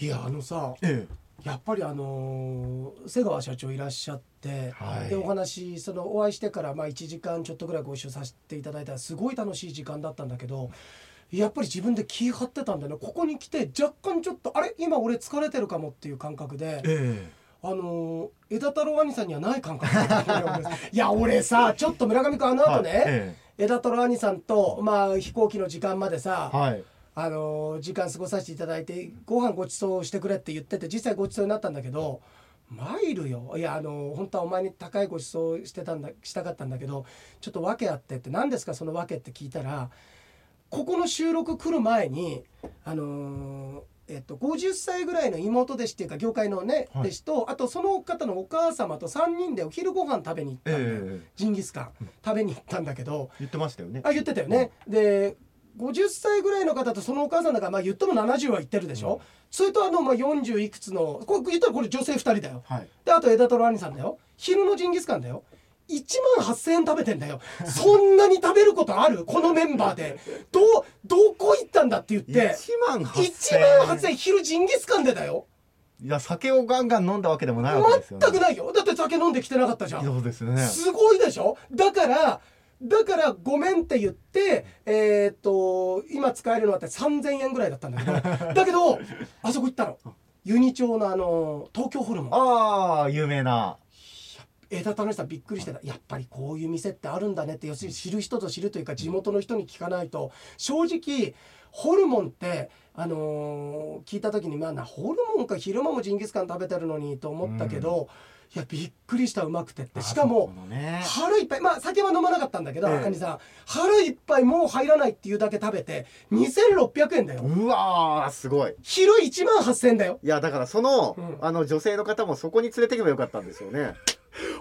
いやあのさえやっぱりあのー瀬川社長いらっしゃって、はい。でお話そのお会いしてからまあ1時間ちょっとぐらいご一緒させていただいたらすごい楽しい時間だったんだけどやっぱり自分で気張ってたんだよねここに来て若干ちょっとあれ？今俺疲れてるかもっていう感覚でえ。え。あのー枝太郎兄さんにはない感覚 いや俺さちょっと村上君あの後ね、はい。え枝太郎兄さんと、まあ、飛行機の時間までさ、えはい。あのー時間過ごさせていただいてご飯ごちそうしてくれって言ってて実際ごちそうになったんだけどマイルよ。いやあのー本当はお前に高いごちそうしてたんだしたかったんだけどちょっと訳あってって何ですかその訳って聞いたらここの収録来る前にあのーえっと、50歳ぐらいの妹弟子っていうか業界のね、はい。弟子とあとその方のお母様と3人でお昼ご飯食べに行ったんジンギスカン。食べに行ったんだけど、言ってましたよね。あ言ってたよね、で50歳ぐらいの方とそのお母さんだからまあ言っても70は言ってるでしょ、うん。それとあのまあ40いくつのこれ言ったらこれ女性2人だよ。はい。であと枝太郎兄さんだよ。昼のジンギスカンだよ。1万8000円食べてんだよ。そんなに食べることある？このメンバーで。どどこ行ったんだって言って。一万八1万8000円。昼ジンギスカンでだよ。いや酒をガンガン飲んだわけでもないわけですよね。全くないよ。だって酒飲んできてなかったじゃん。そうですね。すごいでしょ？だからだからごめんって言ってえーっと今使えるのはって3000円ぐらいだったんだけど だけどあそこ行ったの。ユニ町のあの東京ホルモン。ああ有名な。枝田のさんびっくりしてた。やっぱりこういう店ってあるんだねって要するに知る人ぞ知るというか地元の人に聞かないと。正直ホルモンってあのー聞いた時にまあなホルモンか昼間もジンギスカン食べてるのにと思ったけど、いやびっくりしたうまくてって。しかもね。腹いっぱいまあ酒は飲まなかったんだけど、ええ。赤西さん腹いっぱいもう入らないっていうだけ食べて2600円だよ。うわーすごい。昼1万8000円だよ。いやだからその、うん。あの女性の方もそこに連れてけばよかったんですよね。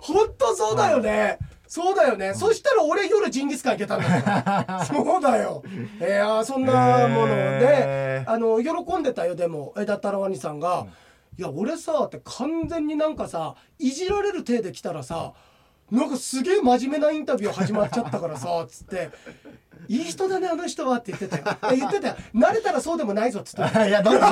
ほんとそうだよね、そうだよね、そしたら俺夜ジンギスカン行けたんだよ。そうだよ。いやーそんなもので、あの喜んでたよでも。枝太郎兄さんが「いや俺さ」って完全になんかさいじられる体で来たらさなんかすげえ真面目なインタビュー始まっちゃったからさつって「いい人だねあの人は」って言ってたよえ言ってたよ「慣れたらそうでもないぞ」っつって。いやどうぞ。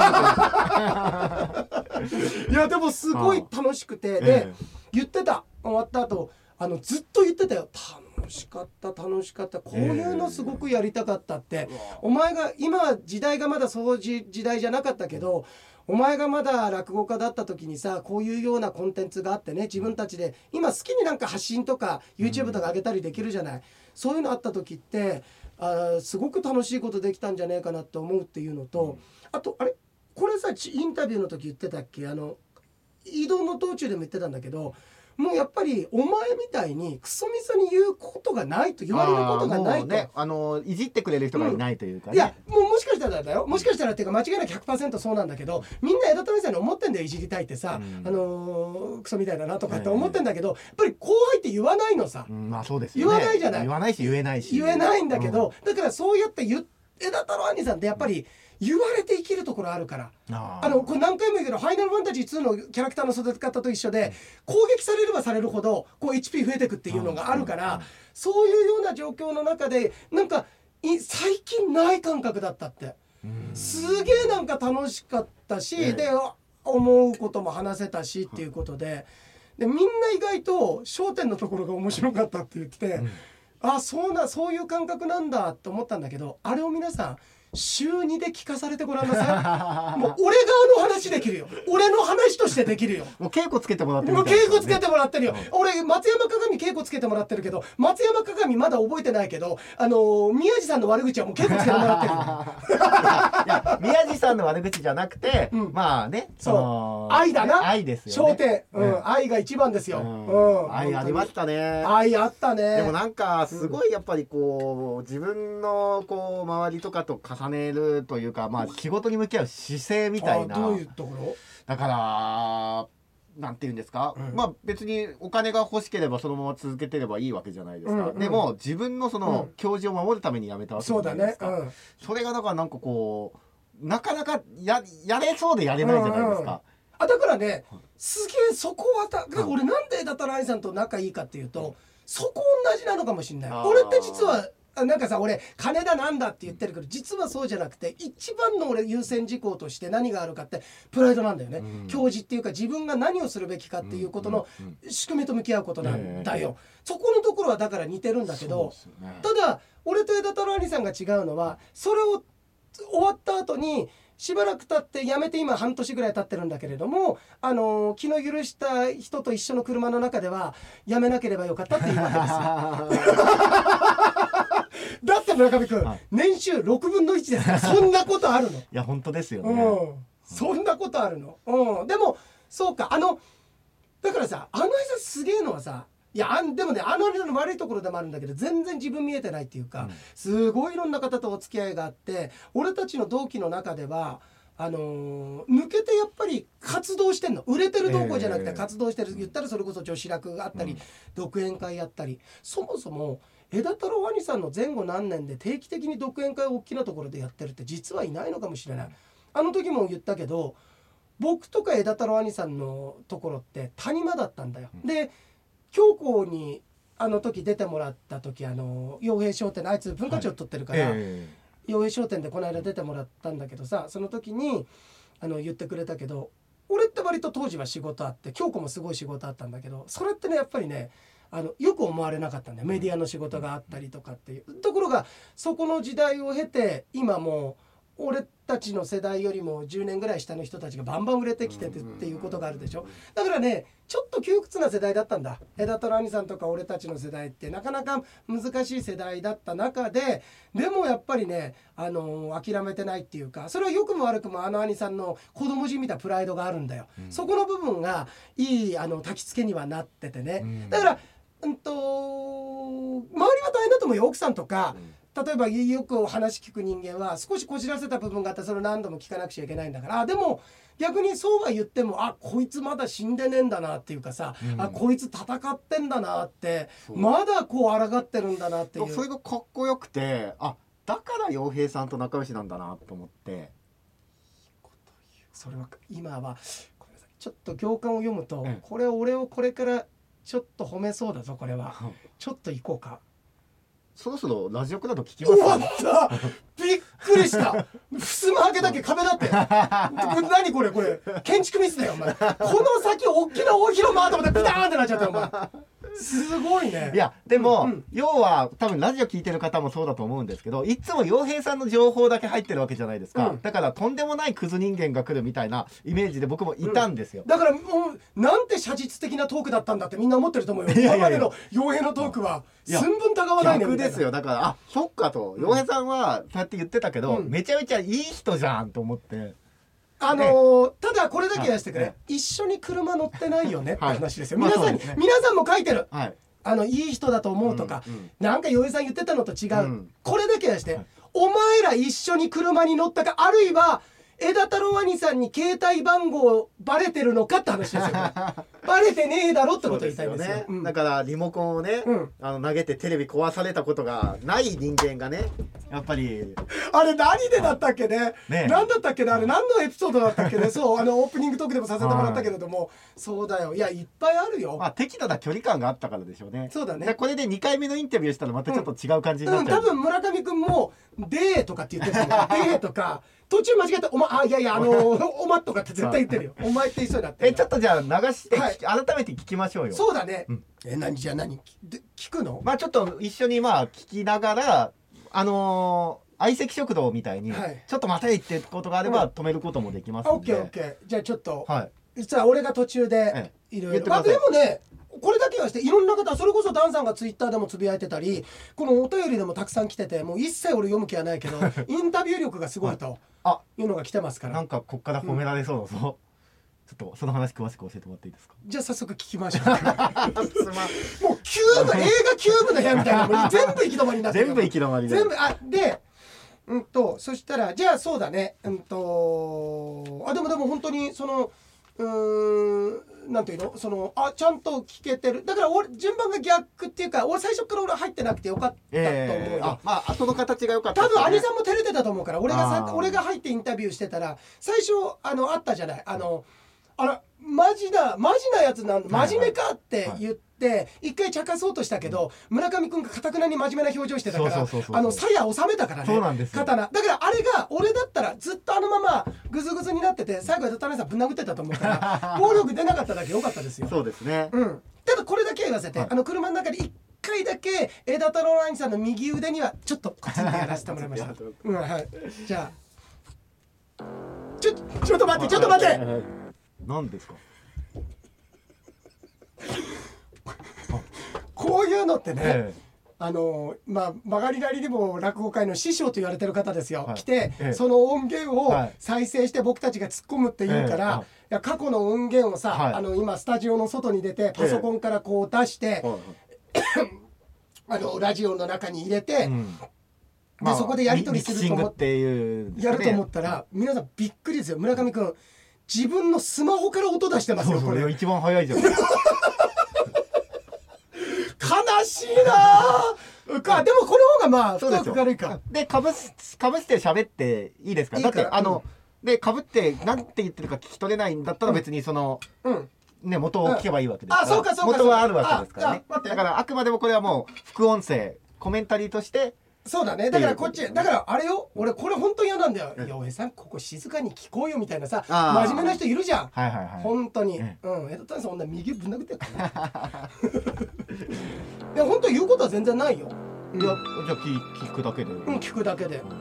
いやでもすごい楽しくて。えで言ってた。終わった後あのずっと言ってたよ。楽しかった楽しかった。こういうのすごくやりたかったって、お前が今は時代がまだそうじ時代じゃなかったけどお前がまだ落語家だった時にさこういうようなコンテンツがあってね自分たちで今好きになんか発信とか YouTube とか上げたりできるじゃない、そういうのあった時ってあーすごく楽しいことできたんじゃねえかなって思うっていうのと、あとあれ？これさちインタビューの時言ってたっけ？あの移動の道中でも言ってたんだけどもうやっぱりお前みたいにクソみそに言うことがないと言われることがないと。ねあのいじってくれる人がいないというかね。いやもうもしかしたらだよもしかしたらっていうか間違いなく100%そうなんだけどみんな枝富さんに思ってんだよいじりたいってさ、うんあのークソみたいだなとかって思ってんだけど、やっぱり後輩って言わないのさ、うんまあそうですよね。言わないじゃない言わないし言えないし。言えないんだけど、だからそうやって言っ枝太郎兄さんってやっぱり言われて生きるところあるから。うん。あのこれ何回も言うけど「ファイナルファンタジー2」のキャラクターの育て方と一緒で攻撃されればされるほどこう HP 増えてくっていうのがあるからそういうような状況の中でなんかい最近ない感覚だったって。うん。すげえなんか楽しかったし、ええで思うことも話せたしっていうことで。でみんな意外と焦点のところが面白かったって言って、うん。あそうなそういう感覚なんだって思ったんだけどあれを皆さん週2で聞かされてごらんなさい。もう俺側の話できるよ。俺の話としてできるよ。もう稽古つけてもらってるもう稽古つけてもらってるよ、俺松山鏡稽古つけてもらってるけど松山鏡まだ覚えてないけどあのー宮地さんの悪口はもう稽古つけてもらってる。よ いや宮地さんの悪口じゃなくて、うん。まあねそう。の愛だな。愛ですよね。焦点、うん。うん。愛が一番ですよ、うん。うん。愛ありましたね。愛あったね。でもなんかすごいやっぱりこう自分のこう周りとかと重ねるというかまあ仕事に向き合う姿勢みたいな。あどういうところ？だからなんて言うんですか、うん。まあ別にお金が欲しければそのまま続けてればいいわけじゃないですか、うんうんでも自分のそのうん。教授を守るために辞めたわけじゃないですか、ね。うん。それがだからなんかこうなかなかややれそうでやれないじゃないですか、あだからねすげえそこはた俺なんでだったら愛さんと仲いいかっていうとそこ同じなのかもしれない。俺って実はあなんかさ俺金だなんだって言ってるけど実はそうじゃなくて一番の俺優先事項として何があるかってプライドなんだよね、うん。教示っていうか自分が何をするべきかっていうことの仕組みと向き合うことなんだよ、えそこのところはだから似てるんだけどただ俺と枝太郎兄さんが違うのはそれを終わった後にしばらく経って辞めて今半年ぐらい経ってるんだけれどもあの気の許した人と一緒の車の中では辞めなければよかったっていうわけですよ だって村上君、はい。年収6分の1ですからそんなことあるの？いや本当ですよね、うん、そんなことあるの、うん、でもそうか。あのだからさあの人すげえのはさいやあんでもねあの人の悪いところでもあるんだけど全然自分見えてないっていうか、うん。すごいいろんな方とお付き合いがあって俺たちの同期の中ではあのー抜けてやっぱり活動してんの。売れてる動向じゃなくてええ活動してる、言ったらそれこそ女子楽があったり、うん。独演会やったり。そもそも枝太郎兄さんの前後何年で定期的に独演会を大きなところでやってるって実はいないのかもしれない。あの時も言ったけど僕とか枝太郎兄さんのところって谷間だったんだよ。うんで京子にあの時出てもらった時あの洋平商店のあいつ文化庁取ってるから、え洋平商店でこの間出てもらったんだけどさその時にあの言ってくれたけど俺って割と当時は仕事あって京子もすごい仕事あったんだけどそれってねやっぱりねあのよく思われなかったんだよ。メディアの仕事があったりとかっていう。ところがそこの時代を経て今もう俺たちの世代よりも10年ぐらい下の人たちがバンバン売れてきててっていうことがあるでしょ。だからねちょっと窮屈な世代だったんだ。枝虎兄さんとか俺たちの世代ってなかなか難しい世代だった中ででもやっぱりね、あの諦めてないっていうかそれは良くも悪くもあの兄さんの子供じみたプライドがあるんだよ、うん。そこの部分がいいあの焚き付けにはなっててね、うん。だからうんと周りは大変だと思うよ。奥さんとか、例えばよくお話聞く人間は少しこじらせた部分があってそれを何度も聞かなくちゃいけないんだからあでも逆にそうは言ってもあこいつまだ死んでねえんだなっていうかさ、うん。あこいつ戦ってんだなってまだこう抗ってるんだなっていう。それがかっこよくてあだから洋平さんと仲良しなんだなと思って。それは今はちょっと行間を読むと、ええ。これ俺をこれからちょっと褒めそうだぞこれは。ちょっと行こうか。そろそろラジオクラウド聞きます終わったびっくりした。襖開けだけ壁だって。何これこれ。建築ミスだよお前。この先大きな大広間と思ってビターンってなっちゃったよお前すごいね。いやでも、うんうん。要は多分ラジオ聞いてる方もそうだと思うんですけどいつも洋平さんの情報だけ入ってるわけじゃないですか、うん。だからとんでもないクズ人間が来るみたいなイメージで僕もいたんですよ、だからもうなんて写実的なトークだったんだってみんな思ってると思うよ。今までの傭兵のトークは寸分たがわないねですよ。だからあそっかと洋平さんはそうやって言ってたけど、うん。めちゃめちゃいい人じゃんと思ってあのーただこれだけ言わせてくれ、はい。一緒に車乗ってないよねってはい。話ですよ、まあ皆さんね皆さんも書いてる。はい。あのいい人だと思うとか、うんうん。なんか洋江さん言ってたのと違う、うん。これだけ言わせて、はい。お前ら一緒に車に乗ったかあるいは枝太郎兄さんに携帯番号バレてるのかって話ですよ バレてねえだろってこと言いたいんですよ。ね、うん。だからリモコンをね、うん。あの投げてテレビ壊されたことがない人間がねやっぱり。あれ何でだったっけね？ね何だったっけね？あれ何のエピソードだったっけね？そうあのオープニングトークでもさせてもらったけれども。そうだよ。いやいっぱいあるよ、まあ適度な距離感があったからでしょうね。そうだね。でこれで2回目のインタビューしたらまたちょっと違う感じになうん、っちゃう、多分村上君も「でー」とかって言ってると思う「でー」とか途中間違って「おまあいやいやあのー、おま」とかって絶対言ってるよ「お前」って言いそうになってえちょっとじゃあ流して、はい改めて聞きましょうよ。そうだね、うん。え何じゃあ何？で聞くの、まあちょっと一緒にまあ聞きながらあのー相席食堂みたいに、はい。ちょっと待てってことがあればうん。止めることもできますあオッケーオッケー。じゃあちょっと、はい。実は俺が途中でえいろいろまあでもねこれだけはしていろんな方それこそダンさんがツイッターでもつぶやいてたりこのお便りでもたくさん来ててもう一切俺読む気はないけどインタビュー力がすごいとあいうのが来てますから。なんかこっから褒められそうだぞ、ちょっとその話詳しく教えてもらっていいですか？じゃあ早速聞きましょう。もうキューブ映画キューブの部屋みたいなもう全部行き止まりになってる全部行き止まりで全部あでうんとそしたらじゃあそうだね。うんとあでもでも本当にそのうーんなんていうの？そのあちゃんと聞けてる。だから俺順番が逆っていうか俺最初から俺入ってなくてよかったと思うえー、よ。あ。まあ後の形が良かった多分兄んさんも照れてたと思うから俺がさ俺が入ってインタビューしてたら最初あのあったじゃない。あのあらマジなマジなやつなん真面目かって言っって一回茶化そうとしたけど村上君がかたくなに真面目な表情してたからあの鞘収めたからね。そうなんですよ。刀。だからあれが俺だったらずっとあのままグズグズになってて最後枝太郎兄さんぶん殴ってたと思うから 暴力出なかっただけ良かったですよ。そうですね。うん、ただこれだけは言わせて、はい。あの車の中で一回だけ枝太郎兄さんの右腕にはちょっとコツンとやらせてもらいました。うんはい、じゃあ。ちょちょっと待ってちょっと待って何ですか？こういうのってね、えあのまあ曲がりなりにも落語界の師匠と言われてる方ですよ、はい。来て、ええ。その音源をはい。再生して僕たちが突っ込むって言うから、えいいや過去の音源をさ、はい。あの今スタジオの外に出てパソコンからこう出して、あのラジオの中に入れて、うん。でそこでやり取りすると思っていうやると思ったら皆さんびっくりですよ。村上君自分のスマホから音出してますよこれ。一番早いじゃん。悲しいな あかでもこの方がまあ深く軽いか。でかぶすかぶして喋っていいですか？だってあの、でかぶってなんて言ってるか聞き取れないんだったら別にその、うんね元を聞けばいいわけですから、あそうかそうか元はあるわけですからね。だからあくまでもこれはもう副音声コメンタリーとしてそうだね。だからこっちだからあれよ。俺これ本当嫌なんだよ。いやおやさんここ静かに聞こうよみたいなさ真面目な人いるじゃん。はいはいはい。本当に。えうん。江戸谷さん女右ぶん殴ってるからねいや 本当言うことは全然ないよ。うんいやじゃあ聞聞くだけで、うん聞くだけで。こん。な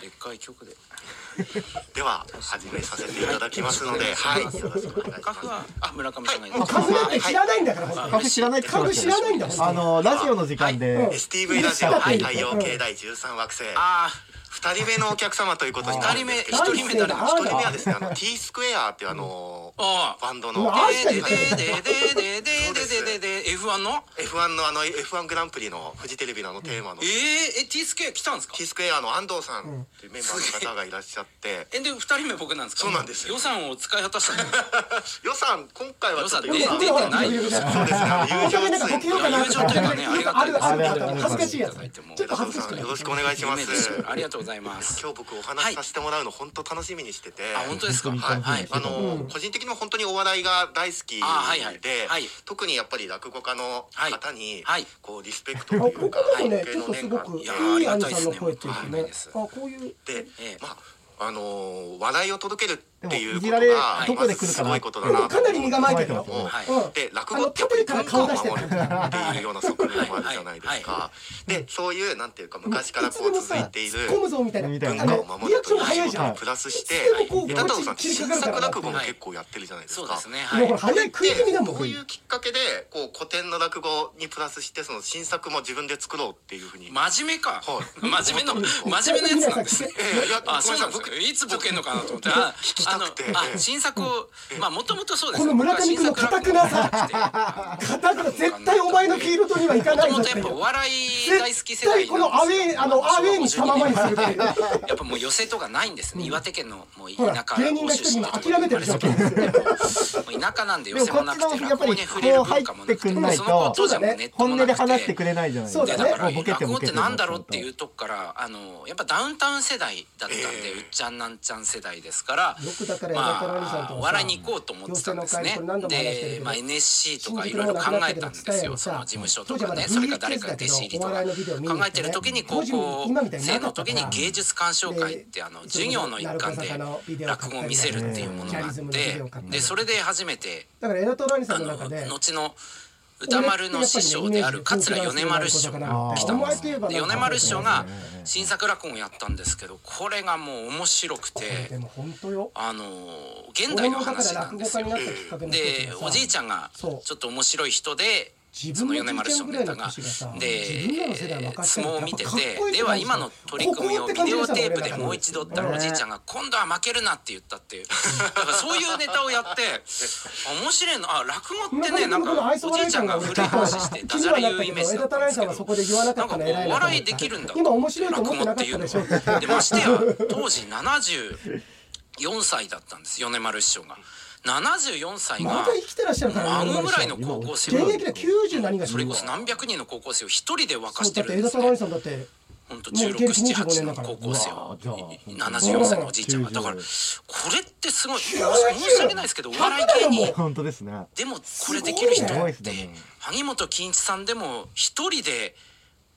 でっかい曲で。では始めさせていただきますので、はい、よろしくお願いします。カフは村上さんがいもうカフなんて知らないんだからカフ知らないって言ってましたよ。カフ知らないんだあのラジオの時間で、STV ラジオ、はい。太陽系第13惑星、あ二人目のお客様ということにあな二人目るんですけど。一人目誰あ一人目はですね、あの T スクエアっていうあのあバンドうのわあんたででででででででで F1 の F1 のあの F1 グランプリのフジテレビのあのテーマのえー、え T スケ来たんですか T スクエアの安藤さんっていうメンバーの方がいらっしゃって、えで二人目僕なんですかそうなんです予算を使い果たしたの予算今回はちょっと予算出てないよよそうですね、友情友情というかねありがたいです恥ずかしいやつちょっと恥ずかしくなよいろしくお願いしますす。ありがとうございます今日僕お話しさせてもらうの本当楽しみにしてて。あ本当ですかはいあの、うん個人的にも本当にお笑いが大好きで、あはいはい。はい。特にやっぱり落語家の方に、はい。こうリスペクトあというか、ここでもね尊敬ちょっとすごくいの念が。いやーあいりがたいですねあこういう。で、ええ。まああのー笑いを届けるっていうことでもいどこで来るかなまずすごいことだでなもかなり身構えてるで落語ってやっぱり縦から文化を顔出して。る守るっていうような側面もあるじゃないですはい。か。でそういうなんていうか昔からこう続いている文化を守るという仕事にプラスして枝太郎さん新作落語も結構やってるじゃないですか。そうですねもはいうほら早い食い気味だもんこういうきっかけでこう古典の落語にプラスしてその新作も自分で作ろうっていうふうに。真面目かはい真面目の真面目なやつなんですねええいやあそうなんですよいつボケんのかなと思ってあのええあ新作をまあもともとそうですこの村上君の堅くなさ。硬くな絶対お前のフィールドには行かないぞっていうとやっぱお笑い大好き世代このアウェーあのアウェーにしたままにするっていう。やっぱもう寄せとかないんですね岩手県のもう田舎芸人が一人今諦めてる状況ですよ。もう田舎なんで寄せもなくてちのやっぱり落語に触れるこう入文化もなくってくんないその子と当時はもうネット本音でもなくて。話してくれないじゃないですか。そうだからもうボケて落語ってボケてなんだろうっていうとこからあのやっぱダウンタウン世代だったんで、ええ。うっちゃんなんちゃん世代ですからよくだからまあお笑いに行こうと思ってたんですね。で、まあ、NSC とかいろいろ考えたんですよ。その事務所とかねそれから誰か弟子入りと。か考えてる時に高校生の時に芸術鑑賞会ってあの授業の一環で落語を見せるっていうものがあってでそれで初めてあのんの中で後の歌丸の師匠である桂米丸師匠が来たんです。で米丸師匠が新作落語をやったんですけどこれがもう面白くてあの現代の話なんですよ。でおじいちゃんがちょっと面白い人で自その分の米丸師匠のネタが自分らの世代で相撲を見ててでは今の取り組みをビデオテープでもう一度ったらうんおじいちゃんが「今度は負けるな」って言ったっていう。そういうネタをやって面白いの。あ落語ってねなんかおじいちゃんが古い話してダジャレ言うイメージだったんですけど。そこで言わなんかこうなと思った笑いできるんだ。今面白いと思ってなかったでしょ？落語っていうの。でましてや当時74歳だったんです米丸師匠が74歳がまだ生きてらっしゃるから孫ぐらいの高校生を現役で90何がそれこそ何百人の高校生を一人で沸かしてそうだってるんですねだって本当十六七八の高校生を。七十四歳のおじいちゃんが。だからこれってすごい申し訳ないですけどお笑い芸人。本当ですね。でもこれできる人。って萩本欽一さんでも一人で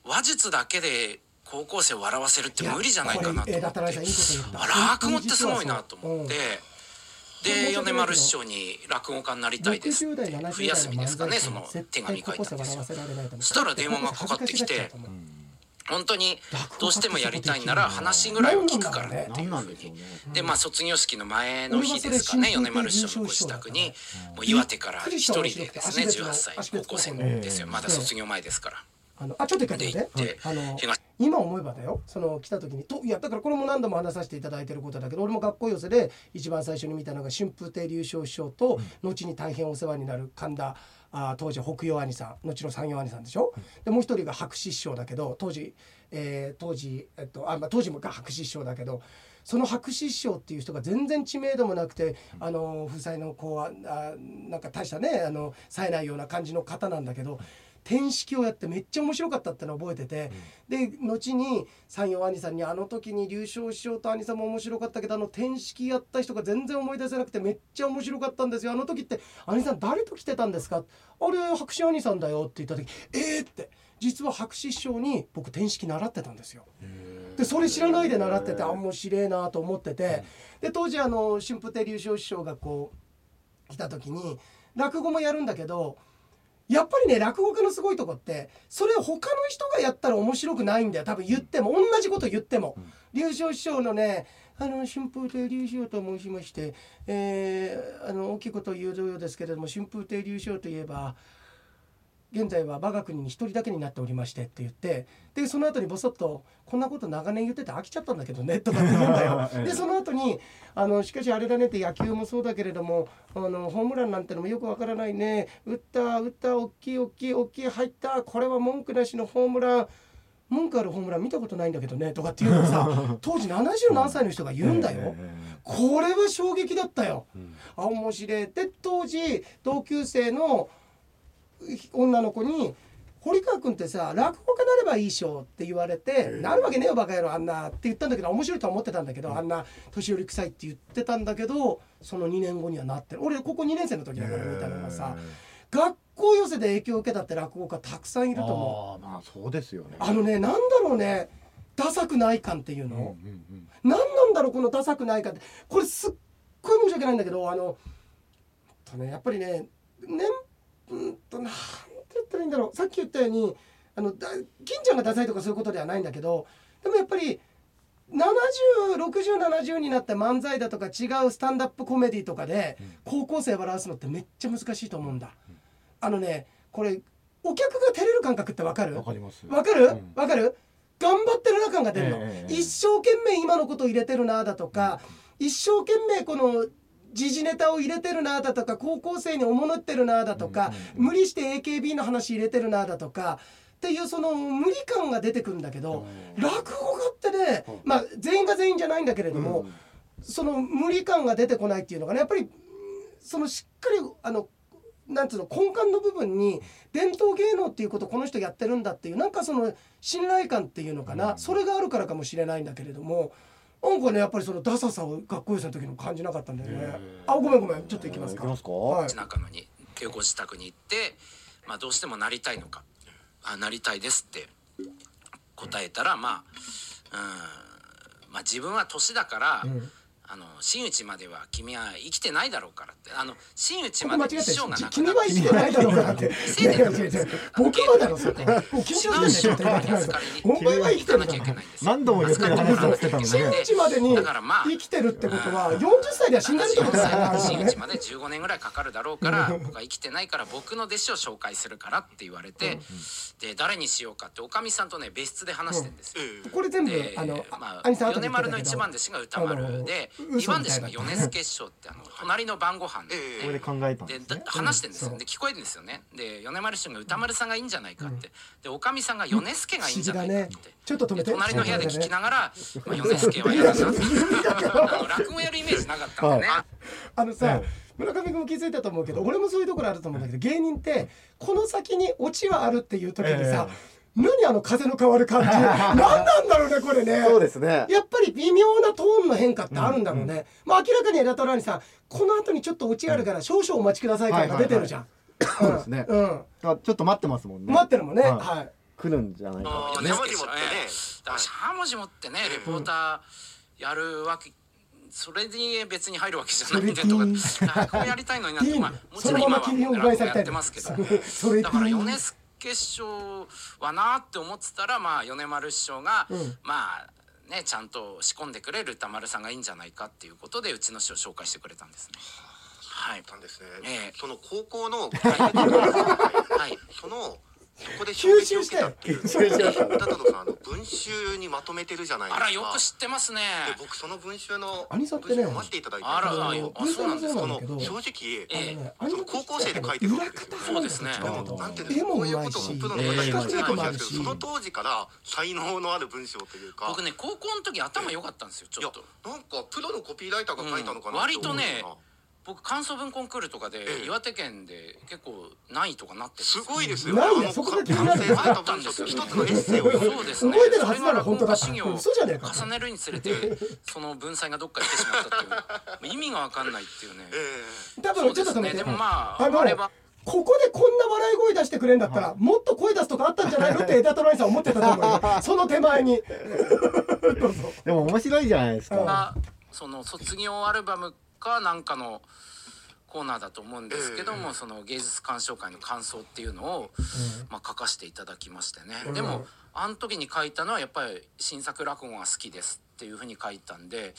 話術だけで高校生を笑わせるって無理じゃないかなと思って。落語ってすごいなと思って。で米丸師匠に落語家になりたいですって。冬休みですかねその手紙書いたんですよ。そしたら電話がかかってきて本当にどうしてもやりたいなら話ぐらいを聞くからねっていう。ふうにでまあ卒業式の前の日ですかね米丸師匠のご自宅にもう岩手から一人でですね18歳高校生ですよ。まだ卒業前ですから。あのあちょっと一回待って。あの今思えばだよ。その来た時にといやだからこれも何度も話させていただいてることだけど俺も学校寄せで一番最初に見たのが春風亭流昇師匠と、うん、後に大変お世話になる神田あ当時北洋兄さん後の山陽兄さんでしょ、うん、でもう一人が白獅師匠だけど当時、えー、当時、えっとあまあ、当時もが白獅師匠だけどその白獅師匠っていう人が全然知名度もなくて、あの夫妻の子はあなんか大したねあの冴えないような感じの方なんだけど。天式をやってめっちゃ面白かったってのを覚えてて、うん、で後に三陽兄さんにあの時に流昇師匠と兄さんも面白かったけどあの天式やった人が全然思い出せなくてめっちゃ面白かったんですよ。あの時って兄さん誰と来てたんですかあれ白紙兄さんだよって言った時えーって。実は白紙師匠に僕天式習ってたんですよ。でそれ知らないで習っててあ面白えなと思ってて。で当時あの春風亭流昇師匠がこう来た時に落語もやるんだけどやっぱりね落語家のすごいとこってそれを他の人がやったら面白くないんだよ多分言っても同じこと言っても。龍昇師匠のねあの春風亭流昇と申しまして、えー、あの大きいことを言うようですけれども春風亭流昇といえば現在は我が国に一人だけになっておりましてって言ってでその後にぼそっと「こんなこと長年言ってて飽きちゃったんだけどね」とかって言うんだよ。でその後にあのしかしあれだねって野球もそうだけれどもあのホームランなんてのもよくわからないね打った打った大きい大きい大きい入ったこれは文句なしのホームラン。文句あるホームラン見たことないんだけどねとかっていうのをさ 当時70何歳の人が言うんだよ。これは衝撃だったよ。あ面白いで当時同級生の女の子に「堀川君ってさ落語家なればいいしょ」って言われて「なるわけねえよバカ野郎あんな」って言ったんだけど面白いとは思ってたんだけど、あんな年寄り臭いって言ってたんだけどその2年後にはなってる。俺ここ2年生の時だから見たのがさ学校寄せで影響を受けたって落語家たくさんいると思う。あまあそうですよね。あのねなんだろうねダサくない感っていうの、うんうんうん、何なんだろうこのダサくない感って。これすっごい申し訳ないんだけどあのとねやっぱりね年うんとなんて言ったらいいんだろう。さっき言ったようにあのだ金ちゃんがダサいとかそういうことではないんだけどでもやっぱり706070になって漫才だとか違うスタンダップコメディとかで高校生笑わすのってめっちゃ難しいと思うんだ。あのねこれお客が照れる感覚ってわかる？わかります。わかる？わ、うん、かる？頑張ってるな感が出るの、えー、一生懸命今のことを入れてるなだとか、うん、一生懸命この時事ネタを入れてるなだとか高校生におものってるなだとか、無理して AKB の話入れてるなだとかっていうその無理感が出てくるんだけど、落語家ってね、まあ全員が全員じゃないんだけれども、その無理感が出てこないっていうのがねやっぱりそのしっかりあのなんつうの根幹の部分に伝統芸能っていうことこの人やってるんだっていうなんかその信頼感っていうのかな、それがあるからかもしれないんだけれども。なんかねやっぱりそのダサさを学校予選の時の感じなかったんだよね。あごめんごめんちょっと行きますか。はい、中野にご自宅に行って、まあどうしてもなりたいのか、あなりたいですって答えたらまあうんまあ自分は年だから。うんあの真打ちまでは君は生きてないだろうからって。あの真打ちまで一生がなくな君は生きてないだろうからって。僕はだろそれもう緊張してるんだよお前は生きてなきゃいけないんです何度も言ってる話をしてたの真打ちまでに生きてるってことは40歳では死んでるってことだよ真打ちまで15年ぐらいかかるだろうから僕は生きてないから僕の弟子を紹介するからって言われてで誰にしようかっておかみさんとね別室で話してんですこれ全部あのまあ米丸の一番弟子が歌丸で二番弟子が米津決勝ってあの隣の晩ご飯。で、これで考えたんで話してんですよ。で聞こえるんですよね。で米丸師匠が歌丸さんがいいんじゃないかって、でおかみさんが米助がいいんじゃないかって、ちょっと止めて。隣の部屋で聞きながら、まあ、米助は嫌だな。っ て落語やるイメージなかったんでね。あのさ、村上君も気づいたと思うけど俺もそういうところあると思うんだけど芸人ってこの先にオチはあるっていう時にさ、何あの風の変わる感じ。何なんだろうねこれね。そうですね。やっぱり微妙なトーンの変化ってあるんだろうね、まあ明らかにエラトラーニさんこの後にちょっとオチあるから少々お待ちください感が出てるじゃん、そうですね。うん、あちょっと待ってますもんね。待ってるもんね、はい。はい。来るんじゃないかあしゃもじ持ってね。だからしゃもじ持ってねレポーターやるわけそれに別に入るわけじゃないんでとか。落語やりたいのになってまあもちろん今はそのまま君を奪いされたい。落語やってますけど。それだから米助師匠はなって思ってたらまあ米丸師匠が、うんまあねちゃんと仕込んでくれる歌丸さんがいいんじゃないかっていうことでうちの師匠を紹介してくれたんですね。はい。たんですね、ええその高校の はい。そのそこで吸収したよ衝撃を受けたっていう。歌太郎さんあの文集にまとめてるじゃないですかあらよく知ってますね。で僕その文集の兄さんってね文集読ませていただいてあらあのあそうなんですさんその正直ええあのねその高校生で書いてるわけ。ですよそうですね。でもなんていうのこういうことをプロの方に話してるかもしれないですけええ。どその当時から才能のある文章というか。僕ね高校の時頭良かったんですよちいやょっと。なんかプロのコピーライターが書いたのかなうん割とねって思うような僕感想文コンクールとかで、ええ。岩手県で結構何位とかなってるんですごいですよ。なんであのそこが気になる。完成された文章と一つのエッセイを読むそうですね。覚えてるはずなら本当だったそれが落語嘘じゃねえか重ねるにつれてその文才がどっか行ってしまったっていう。意味が分かんないっていうね。え多分ちょっと止めて、でもまああのあればここでこんな笑い声出してくれんだったら、もっと声出すとかあったんじゃないのって枝トライさん思ってたと思うよ。その手前に。でも面白いじゃないですか。がその卒業アルバムかなんかのコーナーだと思うんですけども、その芸術鑑賞会の感想っていうのを、まあ、書かせていただきましてね、うん。でもあの時に書いたのはやっぱり新作落語が好きですっていうふうに書いたんでだか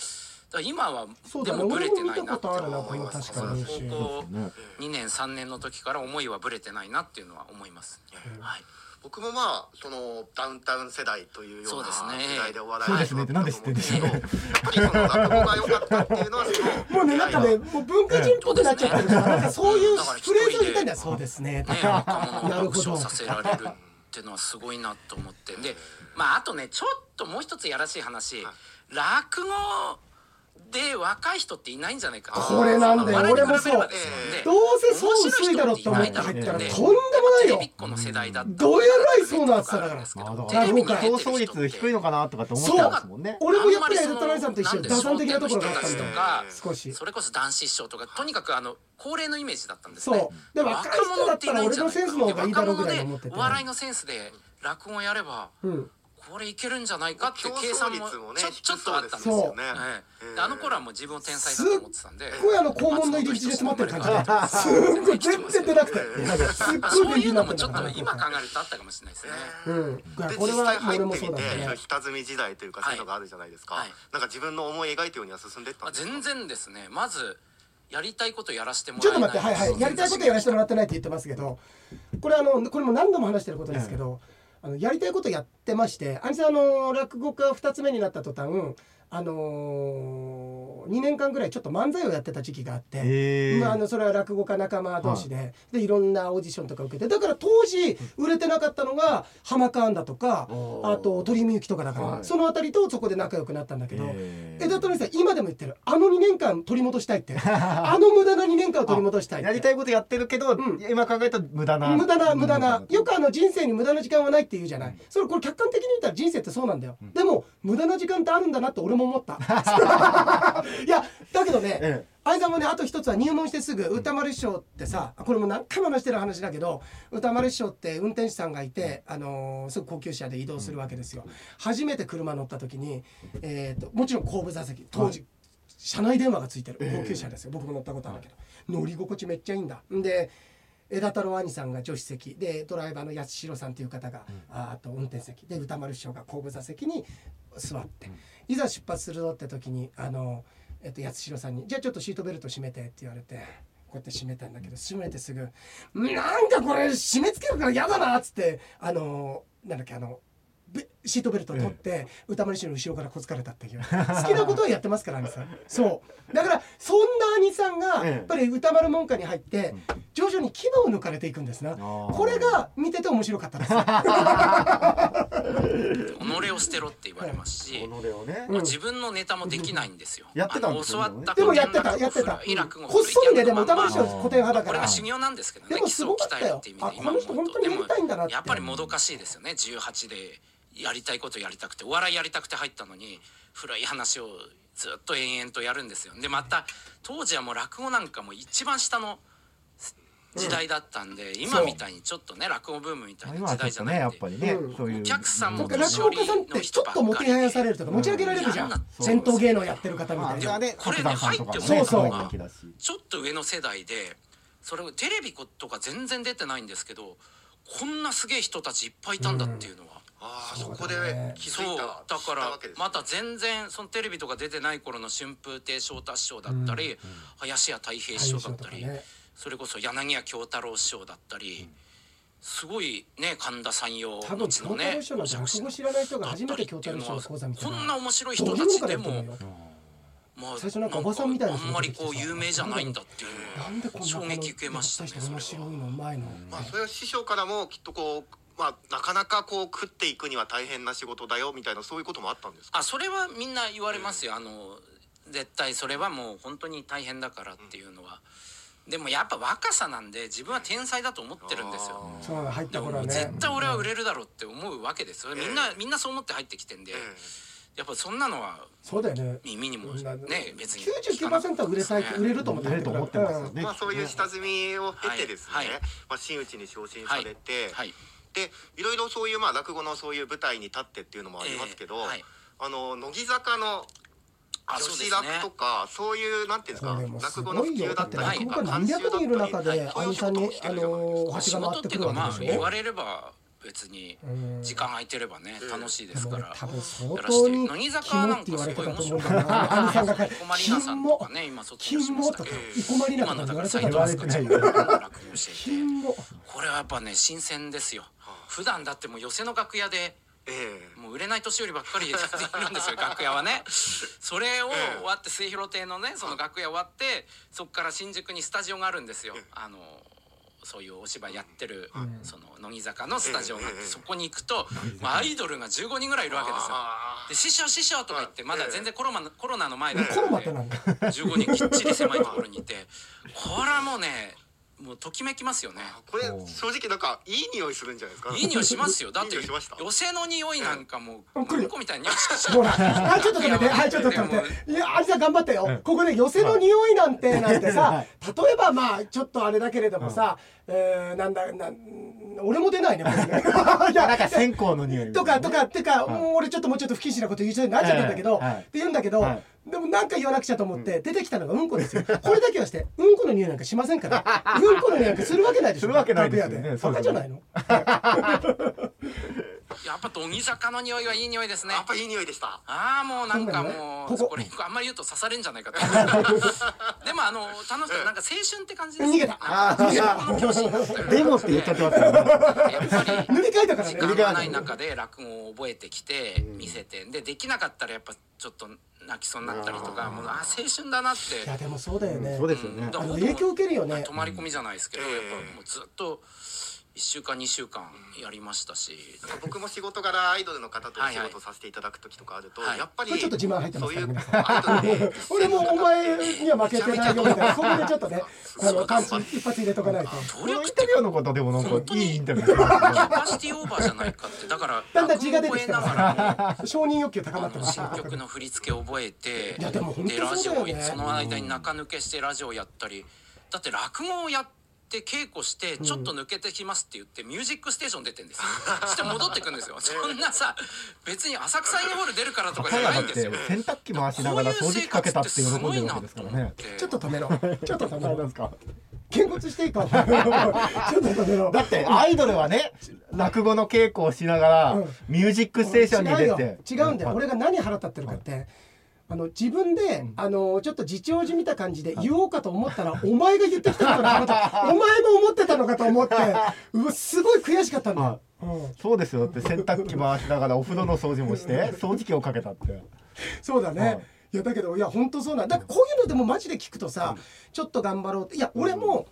ら今はでもブレてないなって思います。高校ね。2年3年の時から思いはブレてないなっていうのは思います、はい僕もまあそのダウンタウン世代というようなそうですね。時代でお笑いそうですね。ってなんで知ってんでしょうやっぱりその落語が良かったっていうのはそのもうねなんかねもう文化人っぽくなっちゃってるから、なんかそういうフレーズを言いたいんだよ。そうですね。とね、か若者をなるほど。爆笑させられるっていうのはすごいなと思って。でまああとねちょっともう一つやらしい話、落語で若い人っていないんじゃないか。これなんだ俺もそう比べればですよでどうせそう薄いだろうと思って入ったらとんでもないよ。テレビっ子の世代だったどえらいそうなってたから競争率低いのかなとかって思ってたんですもんね。俺もやっぱりエルトライさんと一緒に打算的なところがあったか少し。それこそ男子師匠とかとにかくあの高齢のイメージだったんです。ねそう。で若い人だったら俺のセンスの方がいいだろうぐらいに思ってて。お笑いのセンスで落語やればうんこれいけるんじゃないかって競争計算も率もねちょちょっとあったんですよね。あの頃はもう自分を天才だと思ってたんで。すっごいあの肛門の入り口で詰まってる感じ。ですっごい全然出なくて。すっごいそういうのもちょっと今考えるとあったかもしれないですね。うん。でこれは実際入ってみてそうだったね下積み時代というかそういうのがあるじゃないですか、はい。なんか自分の思い描いたようには進んでったまあんですか？全然ですね。まずやりたいことやらせてもちょっらえない。と待ってはいはい。やりたいことやらせてもらってないって言ってますけど。これあのこれも何度も話してることですけど、あのやりたいことやってまして兄さんあの落語家2つ目になった途端あのー、2年間ぐらいちょっと漫才をやってた時期があって。まあ、あのそれは落語家仲間同士で,、い、でいろんなオーディションとか受けてだから当時売れてなかったのが浜カーンだとかあと鳥居みゆきとかだから、はい。そのあたりとそこで仲良くなったんだけどへー。枝取さん今でも言ってるあの2年間取り戻したいって あの無駄な2年間を取り戻したいやりたいことやってるけど、ん。今考えたら無駄な。無駄な無駄な。よくくあの人生に無駄な時間はないって言うじゃない。それこれ客観的に言ったら人生ってそうなんだよ、でも無駄な時間ってあるんだなって俺も思った。いやだけどね、え相沢もねあと一つは入門してすぐ歌丸師匠ってさこれも何回も話してる話だけど歌丸師匠って運転手さんがいて、あのーすぐ高級車で移動するわけですよ。初めて車乗った時に、えー、ともちろん後部座席当時、車内電話がついてる高級車ですよ、僕も乗ったことあるけど、乗り心地めっちゃいいんだ。んで枝太郎兄さんが助手席。でドライバーの八代さんという方が、ああと運転席。で歌丸師匠が後部座席に座って、いざ出発するぞって時にあの、えっと、八代さんに「じゃあちょっとシートベルト締めて」って言われてこうやって締めたんだけど締めてすぐ「なんかこれ締め付けるから嫌だな」っつってあのなんだっけあのべシートベルト取って歌丸師匠の後ろからこつかれたっていう。好きなことはやってますから兄さん。そう。だからそんな兄さんがやっぱり歌丸門下に入って徐々に牙を抜かれていくんですな。これが見てて面白かったです。己を捨てろって言われますし、己をね。まあ自分のネタもできないんですよ。やってたんですよ教わったでもやってたやってた。イラク語こっそりねでも歌丸師まあ匠古典派だから。これが修行なんですけどねでもすごかったよ。あこの人本当にやりたいんだなって。やっぱりもどかしいですよね。18でやりたいことやりたくてお笑いやりたくて入ったのに古い話をずっと延々とやるんですよ。でまた当時はもう落語なんかも一番下の時代だったんで、今みたいにちょっとね落語ブームみたいな時代じゃないんでやっぱりねうん。そういう。お客さんもなんか落語家さんってちょっともてはやされるとか持ち上げられるじゃん。うん伝統芸能やってる方みたいな。ねこれね入っても可愛い人気だしちょっと上の世代でそれをテレビとか全然出てないんですけどこんなすげえ人たちいっぱいいたんだっていうのは、ああそこで気づそういただからまた全然そのテレビとか出てない頃の春風亭昇太師匠だったり、林家たい平師匠だったり、それこそ柳家京太郎師匠だったり、すごいね神田山陽多分後のね京太郎師匠なんて落語知らない人が初めて京太郎師匠の講座みたいなこんな面白い人たちでもまあ最初なんかおばさんみたいな人あんまりこう有名じゃないんだっていうなんでこんな衝撃受けましたね面白いは。のうまいのまあそれは師匠からもきっとこうまあなかなかこう食っていくには大変な仕事だよみたいなそういうこともあったんですか？あそれはみんな言われますよ、あの絶対それはもう本当に大変だからっていうのは、でもやっぱ若さなんで自分は天才だと思ってるんですよ。そう入った頃はね。絶対俺は売れるだろうって思うわけです。よみんなみんなそう思って入ってきてんでえやっぱそんなのはそうだよね。耳にもね別に。99%は売れたい売れると思って売れると思ってますねまあそういう下積みを経てですね、はい。はい。まあ真打ちに昇進されて、はいでいろいろそういうまあ落語のそういう舞台に立ってっていうのもありますけど、えーはい。あの乃木坂の女子ね落とかそういうなんていうんですか落語の普及だったり落語家何百人いる中ではい兄さんにあのおまあ仕箸が回ってくる事っていうかまわけでしょあ言われれば別にうん。時間空いてればねうん。楽しいでですから。多分相当に乃木坂なんいって言われてたと思うんだよよな兄さんが生駒さんとかね今卒業しました今のだから斎藤飛鳥ちゃんが落語していて。これはやっぱね新鮮ですよ普段だってもう寄席の楽屋でええ。もう売れない年寄りばっかりで いるんですよ楽屋はね。それを終わって末広亭のねその楽屋終わってそこから新宿にスタジオがあるんですよ。あのそういうお芝居やってるその乃木坂のスタジオがあってええそこに行くとまあアイドルが15人ぐらいいるわけですよ。あで師匠師匠とか言ってまだ全然コロナコロナの前だったコロナんでってなんだ。15人きっちり狭いところにいてこれはもうねもうときめきますよね。ーこれ正直なんかいい匂いするんじゃないですか？いい匂いしますよ。だって寄せの匂いなんかもううん。来るみたいな匂いしかしほら、はい、ちょっと止めて、はい、ちょっと止めて。いや、あれさん頑張ったよ。ここで寄せの匂いなんて、なんてさ、例えばまあ、ちょっとあれだけれどもさ、えー、なんだ、なん、俺も出ないね、これね。いやなんか線香の匂いとか、とか、ってか、もう俺ちょっともうちょっと不謹慎なこと言いそうになっちゃったんだけど、はいはい。って言うんだけど、はいでもなんか言わなくちゃと思って、出てきたのがうんこですよ。これだけはして、うんこの匂いなんかしませんから。うんこの匂いなんかするわけないでしょ。するわけないですよね楽屋でバカじゃないの？やっぱ乃木坂の匂いはいい匂いですね。やっぱいい匂いでした。ああもうなんかもうこここれあんまり言うと刺されんじゃないかと。でもあの楽しかなんか青春って感じです逃げた。ああの教師になって言っちゃってますよね。やっぱり塗り替えたから時ね。間がない中で落語を覚えてきて見せてでできなかったらやっぱちょっと泣きそうになったりとかもうあー青春だなって。いや、でもそうだよね。そうですよね。影響受けるよね。泊まり込みじゃないですけど、うん。やっぱもうずっと1週間2週間やりましたし、僕も仕事柄アイドルの方とお仕事させていただく時とかあると、はい。やっぱりちょっと自慢入ってますそうから皆いうアイドルに 俺もお前には負けてないよみたいな、ここでちょっとね、あの、パンチ一発入れとかないと。このイン努力ってタビューの方でもなんかいいインタビューキャパシティオーバーじゃないかって。だからだんだん字が出てきてます落語を覚えながら。も承認欲求高まってあのます。新曲の振り付けを覚えていやでも本当でラジオをそうだよねその間に中抜けしてラジオをやったり。だって落語をやって稽古してちょっと抜けてきますって言って「ミュージックステーション」出てんですよ。そ して戻ってくんですよ。そんなさ別に浅草インホール出るからとかじゃないんですよ。て洗濯機回しながら掃除機かけたって喜んでるわけですからね。ちょっと止めろ。ちょっと止めろ。で。すか。見物していいか。ちょっと止めろ。だってアイドルはね落語の稽古をしながら、うん。ミュージックステーションに出て。違うよ。違うんだよ、俺が何腹立ってるかってあの自分で、あのちょっと自重じみた感じで言おうかと思ったら、お前が言ってきたのかなお前も思ってたのかと思って うわすごい悔しかったんだよ、そうですよって洗濯機回しながらお風呂の掃除もして 掃除機をかけたって。そうだね、はい。いやだけどいや本当そうなんだ。からこういうのでもマジで聞くとさ、ちょっと頑張ろうって。いや俺も、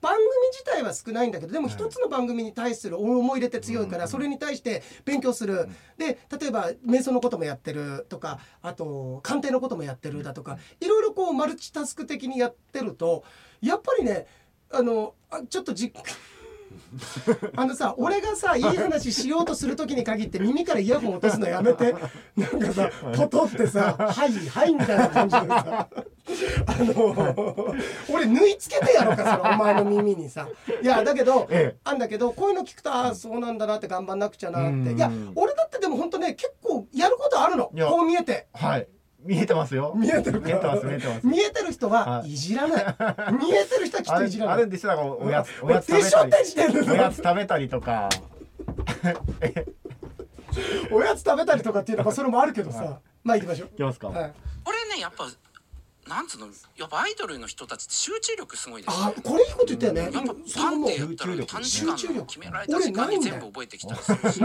番組自体は少ないんだけどでも一つの番組に対する思い入れって強いからそれに対して勉強する。で例えば瞑想のこともやってるとかあと鑑定のこともやってるだとかいろいろこうマルチタスク的にやってるとやっぱりねあのちょっとじ あのさ俺がさいい話しようとする時に限って耳からイヤホン落とすのやめて。なんかさポトってさ「はいはい」みたいな感じでさ。あの俺縫い付けてやろうかそれお前の耳にさ。いやだけど、ええ、あんだけどこういうの聞くとああそうなんだなって頑張んなくちゃなって。いや俺だってでも本当ね結構やることあるの。こう見えて。はい見えてますよ。見えてる見えてます見えてます。見えてる人はいじらない。見えてる人はきっといじらない。あるんでしょおやつおやつ食べたり。おやつ食べたりとか。おやつ食べたりとかっていうのはそれもあるけどさ。まあ行きましょう。行きますか。これねやっぱなんつうのやっぱアイドルの人たちって集中力すごいですあこれいいこと言ったよねやっぱパンってやったら短時間の決められた時間に全部覚えてきたりする し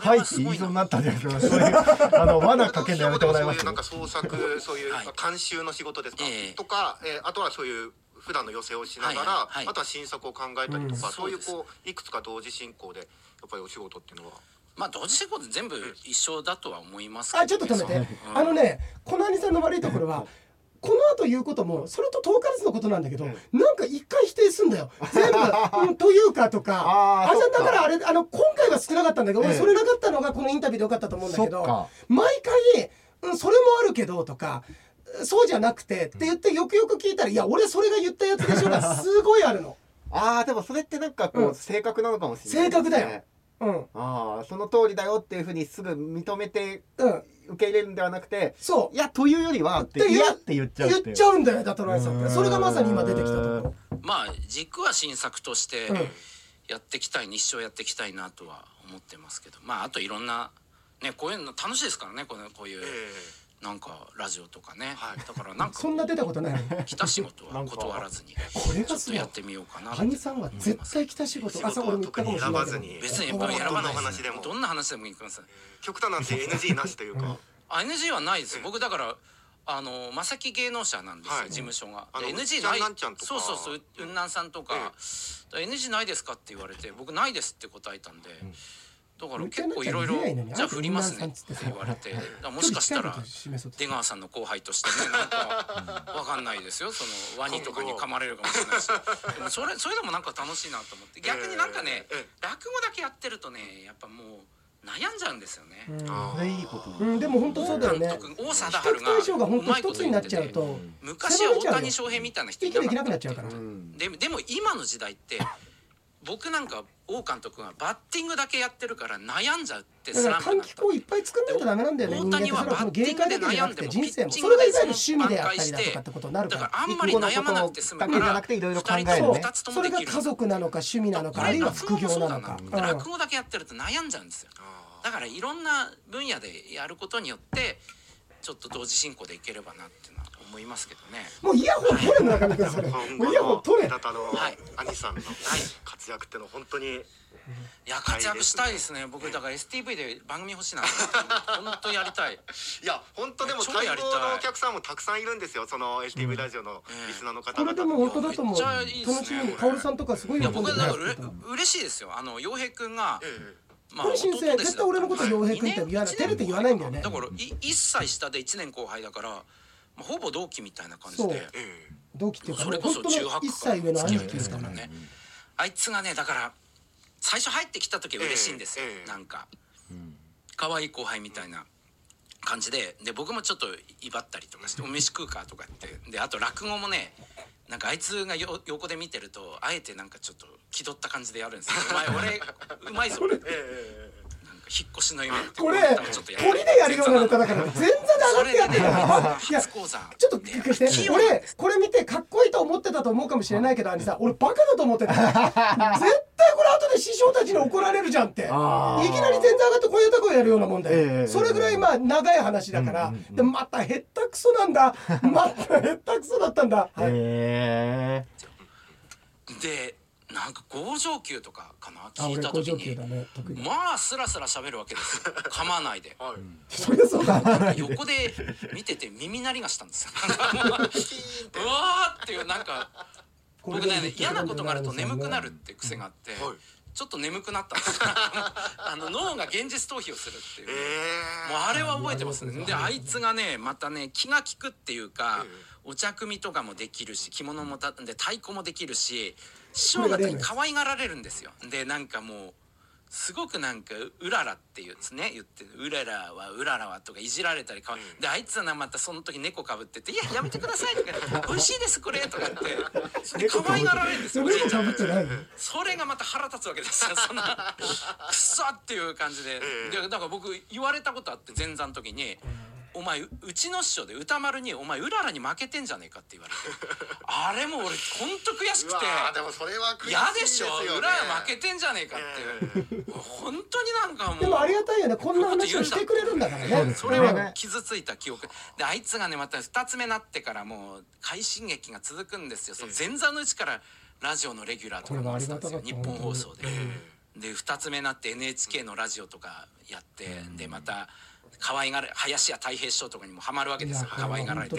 はいって言いそうになったじゃないですか あの罠かけんのやめてもらいますなんか創作そういう監修の仕事ですか、とか、えあとはそういう普段の寄せをしながら、あとは新作を考えたりとか、そういうこういくつか同時進行でやっぱりお仕事っていうのは？まあ同時進行で全部一緒だとは思いますあちょっと止めて、あのねこの兄さんの悪いところはこの後言うこともそれと遠からずのことなんだけど、うん、なんか一回否定すんだよ。全部、うん、というかとか。ああだからあれあの今回は少なかったんだけど、ええ、それなかったのがこのインタビューでよかったと思うんだけど毎回、うん、それもあるけどとかそうじゃなくてって言ってよくよく聞いたらいや俺それが言ったやつでしょが すごいあるの。ああでもそれってなんかこう、うん、正確なのかもしれない、ね、正確だよ。うん、ああその通りだよっていうふうにすぐ認めて、うん、受け入れるんではなくてそう。いやというよりはって嫌って言っちゃう言っちゃうんだよダトライさん。ってそれがまさに今出てきたとこ。ろまあ軸は新作としてやっていきたい、日照やっていきたいなとは思ってますけど。まああといろんなねこういうの楽しいですからねこのこういう。えーなんかラジオとかね、はい、だからなんかそんな出たことない来た仕事は断らずにこれがちょっとやってみようかなハニさんは絶対来た仕事。朝俺も言ったかもしれない。別にやっぱり選ばない話でも。どんな話でもいきます極端なんて NG なしというか、あ NG はないです僕だからあの正木芸能者なんですよ、事務所が。NG ない。そうそうそう。雲南さんとか、NG ないですかって言われて僕ないですって答えたんで。だから結構いろいろじゃあ振りますねって言われて。もしかしたら出川さんの後輩としてねなんかわかんないですよ。そのワニとかに噛まれるかもしれないし。でもそれそれでもなんか楽しいなと思って。逆になんかね落語だけやってるとねやっぱもう。悩んじゃうんですよね。うん、いいこと。うん、でも本当そうだよね。大貞治がが本当一つになっちゃうと、昔は大谷翔平みたいな人いなくなっちゃうから。ででも今の時代って僕なんか王監督がバッティングだけやってるから悩んじゃうってスランプ換気口いっぱい作んないとダメなんだよね大谷はバッティングで悩んでもピッチングでそれがいわゆる趣味であったりだとかってことになるから。だからあんまり悩まなくて済むから2つともできるそれが家族なのか趣味なのかあるいは副業なのか。落語だけやってると悩んじゃうんですよ。だからいろんな分野でやることによってちょっと同時進行でいければなっていういますけどね。もうイヤホン取れ村上君それ。もうイヤホン取れ。はい。兄さんの活躍っての本当に。いや活躍したいですね。僕だから STV で番組欲しいな本当やりたい。いや本当でも待望のお客さんもたくさんいるんですよ。その STV ラジオのリスナーの方これでも本当だと思う。楽しみにカオルさんとかすごい喜んでる。いや僕だから嬉しいですよ。あの洋平君が。まあ、これ新鮮絶対俺のこと洋平君って言わない照れて言わないんだよねだから1歳下で1年後輩だから、まあ、ほぼ同期みたいな感じで。同期っていうかそれこそ18か1歳上の兄貴ですからね。あいつがねだから最初入ってきた時嬉しいんですよ、なんか可愛い後輩みたいな感じで。で僕もちょっと威張ったりとかして「お飯食うか」とか言って。であと落語もねなんかあいつがよ横で見てるとあえてなんかちょっと気取った感じでやるんですよ「お前 俺うまいぞ俺」なんか引っ越しの夢ってこれ鳥でやるようなネタだから全然上がってやってるいやちょっとびっくりして。俺これ見てかっこいいと思ってたと思うかもしれないけど兄さん。俺バカだと思ってた。絶対これ後で師匠たちに怒られるじゃんって。いきなり全然上がってこういうとこやるようなもんで、それぐらいまあ長い話だから、でまたへったくそなんだ。またへったくそだったんだ、はい、でなんか合上級とかかな？聞いた時に、ね、まあスラスラ喋るわけですよ。噛まないで、はい、横で見てて耳鳴りがしたんですよ。うわーっていうなんか僕ね嫌なことがあると眠くなるって癖があって、はいちょっと眠くなったんです あの脳が現実逃避をするっていう、えー、もうあれは覚えてますね。であいつがねまたね気が利くっていうか、えー、お茶組とかもできるし着物もたんで太鼓もできるし師匠方に可愛がられるんですよ。でなんかもうすごくなんか「うらら」っていうですね。言って「うららはうららは」とかいじられたりかわい、であいつはまたその時猫かぶってて「いややめてください」とか「美味しいですこれ」とかって。それ可愛がられるんですよおじいちゃん。それがまた腹立つわけですよそんな。くそっていう感じで。でだから僕言われたことあって前座の時に。お前うちの師匠で歌丸に「お前うららに負けてんじゃねえか」って言われて。あれも俺ほんと悔しくて。でもそれは嫌でしょうらら負けてんじゃねえかって、えー、本当になんかもうでもありがたいよねこんな話をしてくれるんだからね。それは傷ついた記憶。であいつがねまた2つ目なってからもう快進撃が続くんですよ、その前座のうちからラジオのレギュラーとかもしたんですよ。日本放送で。で2つ目なって NHK のラジオとかやって、でまた可愛がれ林家太平師匠とかにもハマるわけですよ。可愛がられて。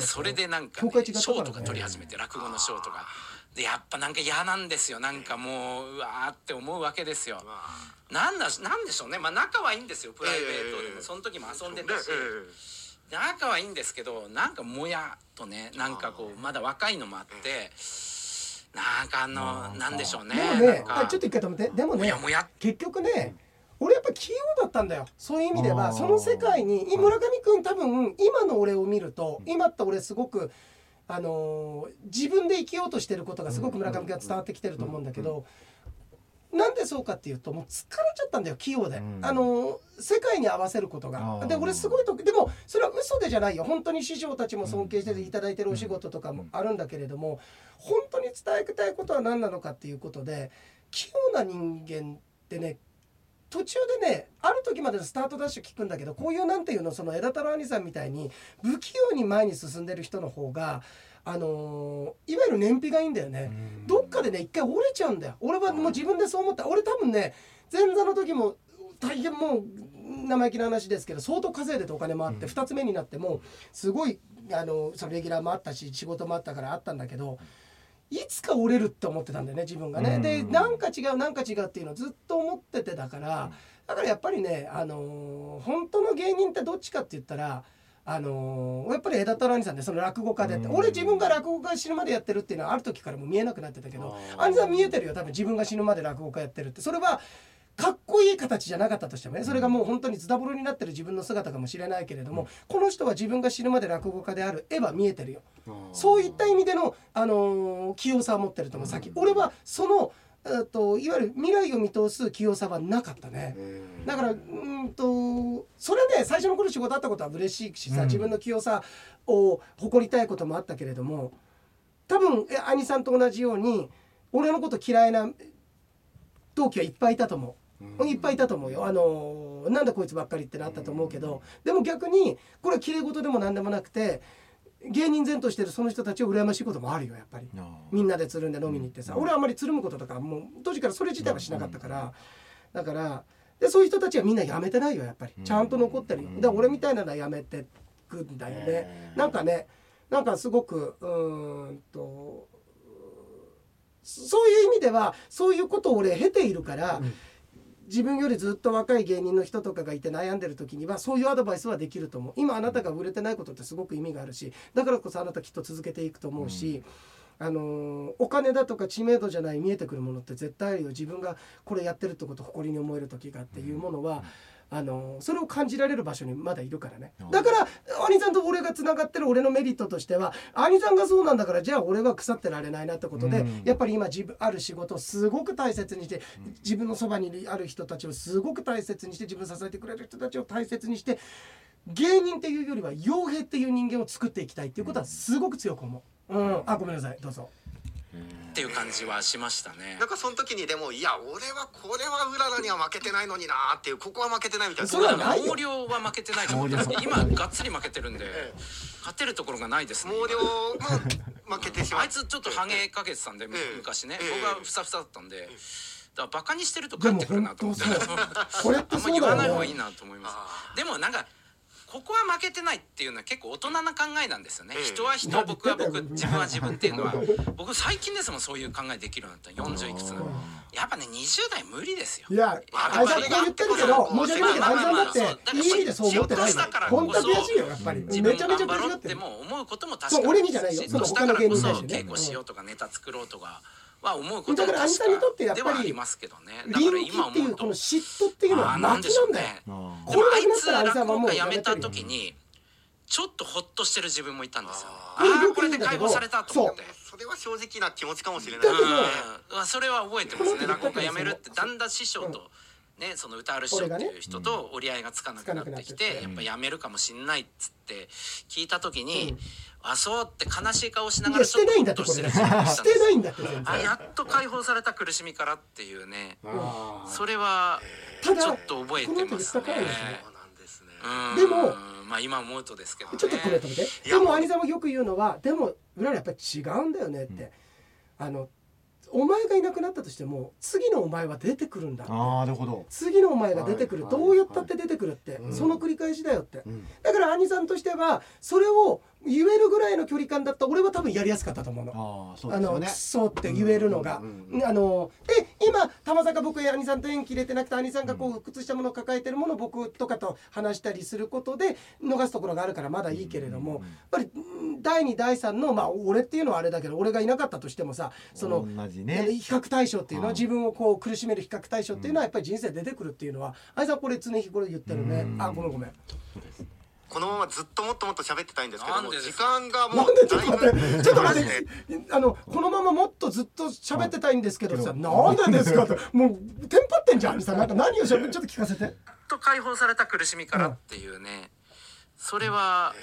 それでなんか、ね、賞とか取り始めて落語の賞とか。でやっぱなんか嫌なんですよ。なんかもううわーって思うわけですよ。なんだなんでしょうね。まあ仲はいいんですよ。プライベートでも、その時も遊んでたし、仲はいいんですけどなんかもやとねなんかこうまだ若いのもあって。なんかあのなんでしょうね。でもね、ちょっと一回止めて。でもね、結局ね、俺やっぱ器用だったんだよ。そういう意味ではその世界に村上君多分今の俺を見ると今って俺すごくあのー、自分で生きようとしてることがすごく村上君が伝わってきてると思うんだけどなんでそうかっていうともう疲れちゃったんだよ器用で、あのー、世界に合わせることが。で俺すごいとでもそれは嘘でじゃないよ。本当に師匠たちも尊敬していただいてるお仕事とかもあるんだけれども本当に伝えたいことは何なのかっていうことで器用な人間ってね途中でねある時までのスタートダッシュ聞くんだけどこういうなんていうのその枝太郎兄さんみたいに不器用に前に進んでる人の方があのー、いわゆる燃費がいいんだよね。どっかでね一回折れちゃうんだよ。俺はもう自分でそう思った。俺多分ね前座の時も大変もう生意気な話ですけど相当稼いでてお金もあって、2つ目になってもすごいあのそのレギュラーもあったし仕事もあったからあったんだけど。いつか折れるって思ってたんだよね自分がね。でなんか違うなんか違うっていうのをずっと思っててだからだからやっぱりね、あのー、本当の芸人ってどっちかって言ったら。あのー、やっぱり枝太郎兄さんでその落語家でって、俺自分が落語家死ぬまでやってるっていうのはある時からも見えなくなってたけど兄さん見えてるよ多分自分が死ぬまで落語家やってるって。それはかっこいい形じゃなかったとしてもねそれがもう本当にズタボロになってる自分の姿かもしれないけれども、この人は自分が死ぬまで落語家である絵は見えてるよそういった意味での、あのー、器用さを持ってると思うさっき。俺はそのえっといわゆる未来を見通す器用さはなかったね。だからうんとそれで、ね、最初の頃仕事あったことは嬉しいしさ、自分の器用さを誇りたいこともあったけれども多分兄さんと同じように俺のこと嫌いな同期はいっぱいいたと思う。いっぱいいたと思うよ。あのなんだこいつばっかりってなったと思うけど、でも逆にこれは綺麗事でも何でもなくて芸人前としてるその人たちを羨ましいこともあるよやっぱり。みんなでつるんで飲みに行ってさ、俺はあんまりつるむこととかもう当時からそれ自体はしなかったから、だからでそういう人たちはみんなやめてないよやっぱり。ちゃんと残ってるよ。で俺みたいなのはやめてくんだよね、なんかねなんかすごくうんとそういう意味ではそういうことを俺経ているから、自分よりずっと若い芸人の人とかがいて悩んでる時にはそういうアドバイスはできると思う。今あなたが売れてないことってすごく意味があるしだからこそあなたきっと続けていくと思うし、うん、あのお金だとか知名度じゃない見えてくるものって絶対あるよ。自分がこれやってるってことを誇りに思える時がっていうものは、うんあのそれを感じられる場所にまだいるからね。だから兄さんと俺がつながってる俺のメリットとしては兄さんがそうなんだからじゃあ俺は腐ってられないなってことで、うん、やっぱり今自分ある仕事をすごく大切にして自分のそばにある人たちをすごく大切にして自分支えてくれる人たちを大切にして芸人っていうよりは傭兵っていう人間を作っていきたいっていうことはすごく強く思う。うん、あごめんなさい。どうぞ。っていう感じはしましたね。なんかその時にでもいや俺はこれはうららには負けてないのになっていうここは負けてないみたいな。それはない毛量は負けてない。と思うんですけど今がっつり負けてるんで勝てるところがないですね毛量も負けてしまう。あいつちょっとハゲかけてたんでええ。昔ね。ええ。僕はふさふさだったんでだからバカにしてると帰ってくるなと思って。でも本これってあんまそうだよ言わない方がいいねなと思います。でもなんかここは負けてないっていうのは結構大人な考えなんですよね、ええ人は人僕は僕自分は自分っていうのは。僕最近ですもんそういう考えできるようになった40いくつの。やっぱね20代無理ですよ。いやあいさんこう言ってるけど申し訳ないけどあ。いさんだっていい意味でそう思ってない本当は悔しいよやっぱりめちゃめちゃ悔しがってるも思うことも確かそうに俺にじゃないよその他の芸人に対してね稽古しようとかネタ作ろうとかは思うこともだから確兄さんにとってやかっぱりではありますけどね。臨機今思うとっていうこの嫉妬っていうのはなん巻きなんだよ。でしょうねでもあいつれなくなったら兄さんはもう落語家辞めた時にちょっとホッとしてる自分もいたんですよああーあこれで解放されたと思って。それは正直な気持ちかもしれない。だけどうん、それは覚えてますね。落語家辞めるってだんだん師匠と、ね、その歌ある師匠っていう人と折り合いがつかなくなってきてて、やっぱ辞めるかもしんないっつって聞いた時に、あそうって悲しい顔しないがやらしてないんだってちょっとしてしてないんだってあやっと解放された苦しみからっていうね。あそれはちょっと覚えてますね。ですね。そうなんですね。うん。でもまあ今思うとですけどね。ちょっとこれ止めて。でも兄さんもよく言うのはでも裏やっぱり違うんだよねって、あのお前がいなくなったとしても次のお前は出てくるんだ。あーなるほど。次のお前が出てくる、はいどうやったって出てくるって、うん。その繰り返しだよって、うん。だから兄さんとしてはそれを言えるぐらいの距離感だった。ら俺は多分やりやすかったと思うの。ああそうですよね。クソって言えるのが、うんうんうんあので今たまさか僕や兄さんと縁切れてなくて兄さんがこう復屈したものを抱えてるものを僕とかと話したりすることで逃すところがあるからまだいいけれども、やっぱりうん第2第3のまあ俺っていうのはあれだけど俺がいなかったとしてもさその同じ比ね較対象っていうのははい自分をこう苦しめる比較対象っていうのはやっぱり人生で出てくるっていうのは兄さんこれ常日頃言ってるね。うん。あごめんごめんこのままずっともっともっと喋ってたいんですけども時間がもなんで？うちょっと待ってちょっと待って。あのこのままもっとずっと喋ってたいんですけどさなんでですかってもうテンパってんじゃん兄さん。なんか何をしゃべちょっと聞かせて。と解放された苦しみからっていうね、それは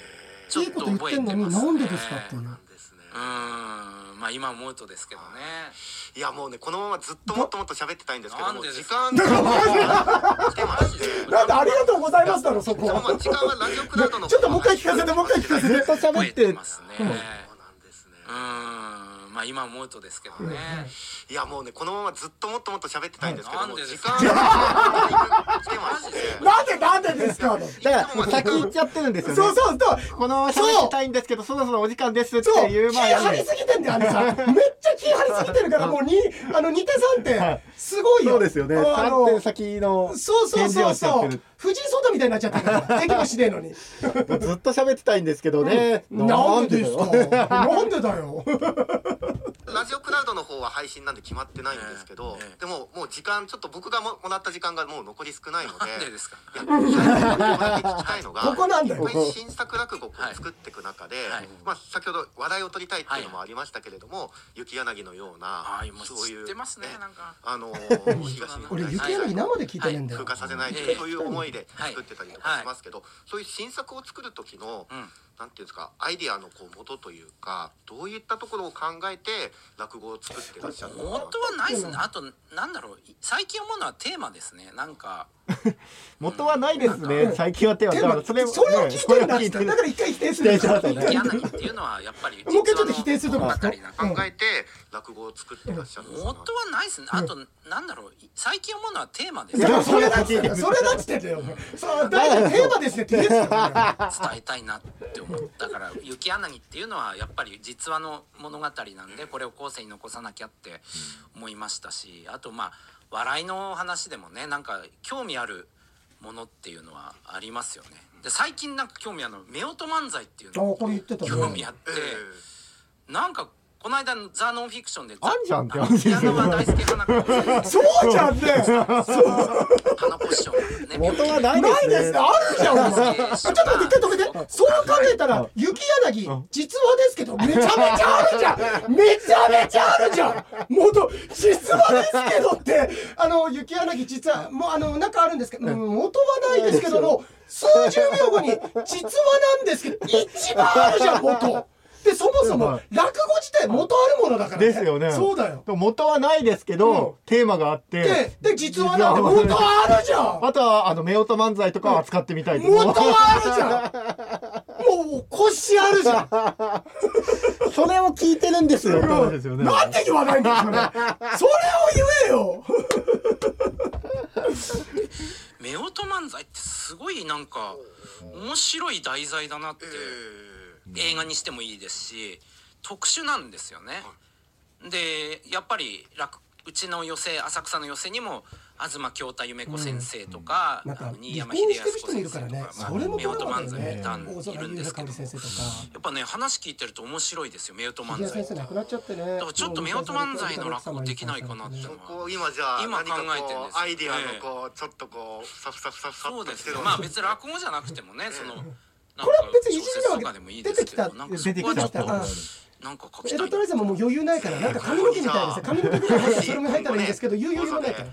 ちょっいいことと言ってんのに覚えてますねなんでですかっていう。なんですねうーん。まあ今思うとですけどね。い。やもうねこのままずっともっともっと喋ってたいんですけども時なんでですか？間が 来てまして。なんでありがとうございますだろそこ。時間はラジオクラウドのちょっともう一回聞かせてもう一回聞かせて。ずっと喋っててますね。そうなんですね。うーんまあ今思うとですけどね。いやもうねこのままずっともっともっと喋ってたいんですけども時間が来てましてなんでなんでですか？だからもう先行っちゃってるんですよね。そうそうそう。このまま喋りたいんですけどそろそろお時間ですっていう気まあやる。張りすぎてんだよあれさ。めっちゃ気張りすぎてるからもうにあの2手3手すごいよ。そうですよね。あの3点先のそうそう返事そうそうをしちゃってる藤井聡太みたいになっちゃったからできもしねえのに。ずっと喋ってたいんですけどね。なんでですか？だなんでだよラジオクラウドの方は配信なんで決まってないんですけど、ええでももう時間ちょっと僕がももらった時間がもう残り少ないのでなんでですか？いや聞きたいのが ここなんだよ。いっぱい新作落語を作っていく中で、はい。まあ、先ほど話題を取りたいっていうのもありましたけれども、雪柳のようなそういうねあのー 東日本俺雪柳生で聞いてねえんだよ。風化させないそういう思いで作ってたりとかしますけど、そういう新作を作る時の、うんなんていうんですかアイディアのこう元というかどういったところを考えて落語を作ってらっしゃるのか。元はないですね。あとなんだろう。最近思うのはテーマですね。なんか。元はないですね。最近は手はでもだからそれを聞いてるんだっつってねだから一回否定するんだ。否定しましたね。柳っていうのはやっぱりもう一回ちょっと否定するとこばか？りなうん。考えて落語を作ってらっしゃるんですか、元はないですね。あとなんだろう。最近思うのはテーマです。いねやそれだっつって。それだっつってんだよ。そうだからテーマですねって言えっつってんだよ伝えたいなって思ったから雪柳っていうのはやっぱり実話の物語なんでこれを後世に残さなきゃって思いましたしあとまあ笑いの話でもねなんか興味あるものっていうのはありますよね。で最近なんか興味あるの夫婦漫才っていうあのこれ言ってたね。興味あってえ。なんかこの間のザ・ノンフィクションであんじゃんって大輔花子そうじゃんね。花子師匠ね。元はないないですですね。ねあるじゃん。ちょっと待って一回止めて。そう考えたら雪柳実話ですけどめちゃめちゃあるじゃん。めちゃめちゃあるじゃん。元実話ですけどって。あの雪柳実はもうあの中あるんですけどうん。元はないですけどの数十秒後に実話なんですけど一番あるじゃん元でそもそも落語自体元あるものだからね。ですよね。そうだよ。元はないですけど、うん。テーマがあって。でで実はなんて元あるじゃん。あとはあの夫婦漫才とかを扱ってみたいと元あるじゃん。もう腰あるじゃん。それを聞いてるんですよ。って話ですよね。なんで言わないんだよそれ。それを言えよ。夫婦漫才ってすごいなんか面白い題材だなって、映画にしてもいいですし特殊なんですよね。でやっぱり楽うちの寄席浅草の寄席にも東京太夢子先生とか、なん。かあの新山秀康先生とか、ねまあ漫才いたんいるんですけどやっぱね話聞いてると面白いですよ夫婦漫才。先生亡くなっちゃってね。だからちょっと夫婦漫才の落語できないかなって。いうのは今じゃあ今何かこ考えてるんですアイディアのこうちょっとこうサフサフサフサそうですまあ別に落語じゃなくてもねそのこれは別にいじりなわけ出てきこはちょっとたと。なんか書き江戸たいトライさんももう余裕ないからなんか髪の毛みたいですね髪の毛ぐらい入ったら それも入ったらいいんですけど言う余裕もないから。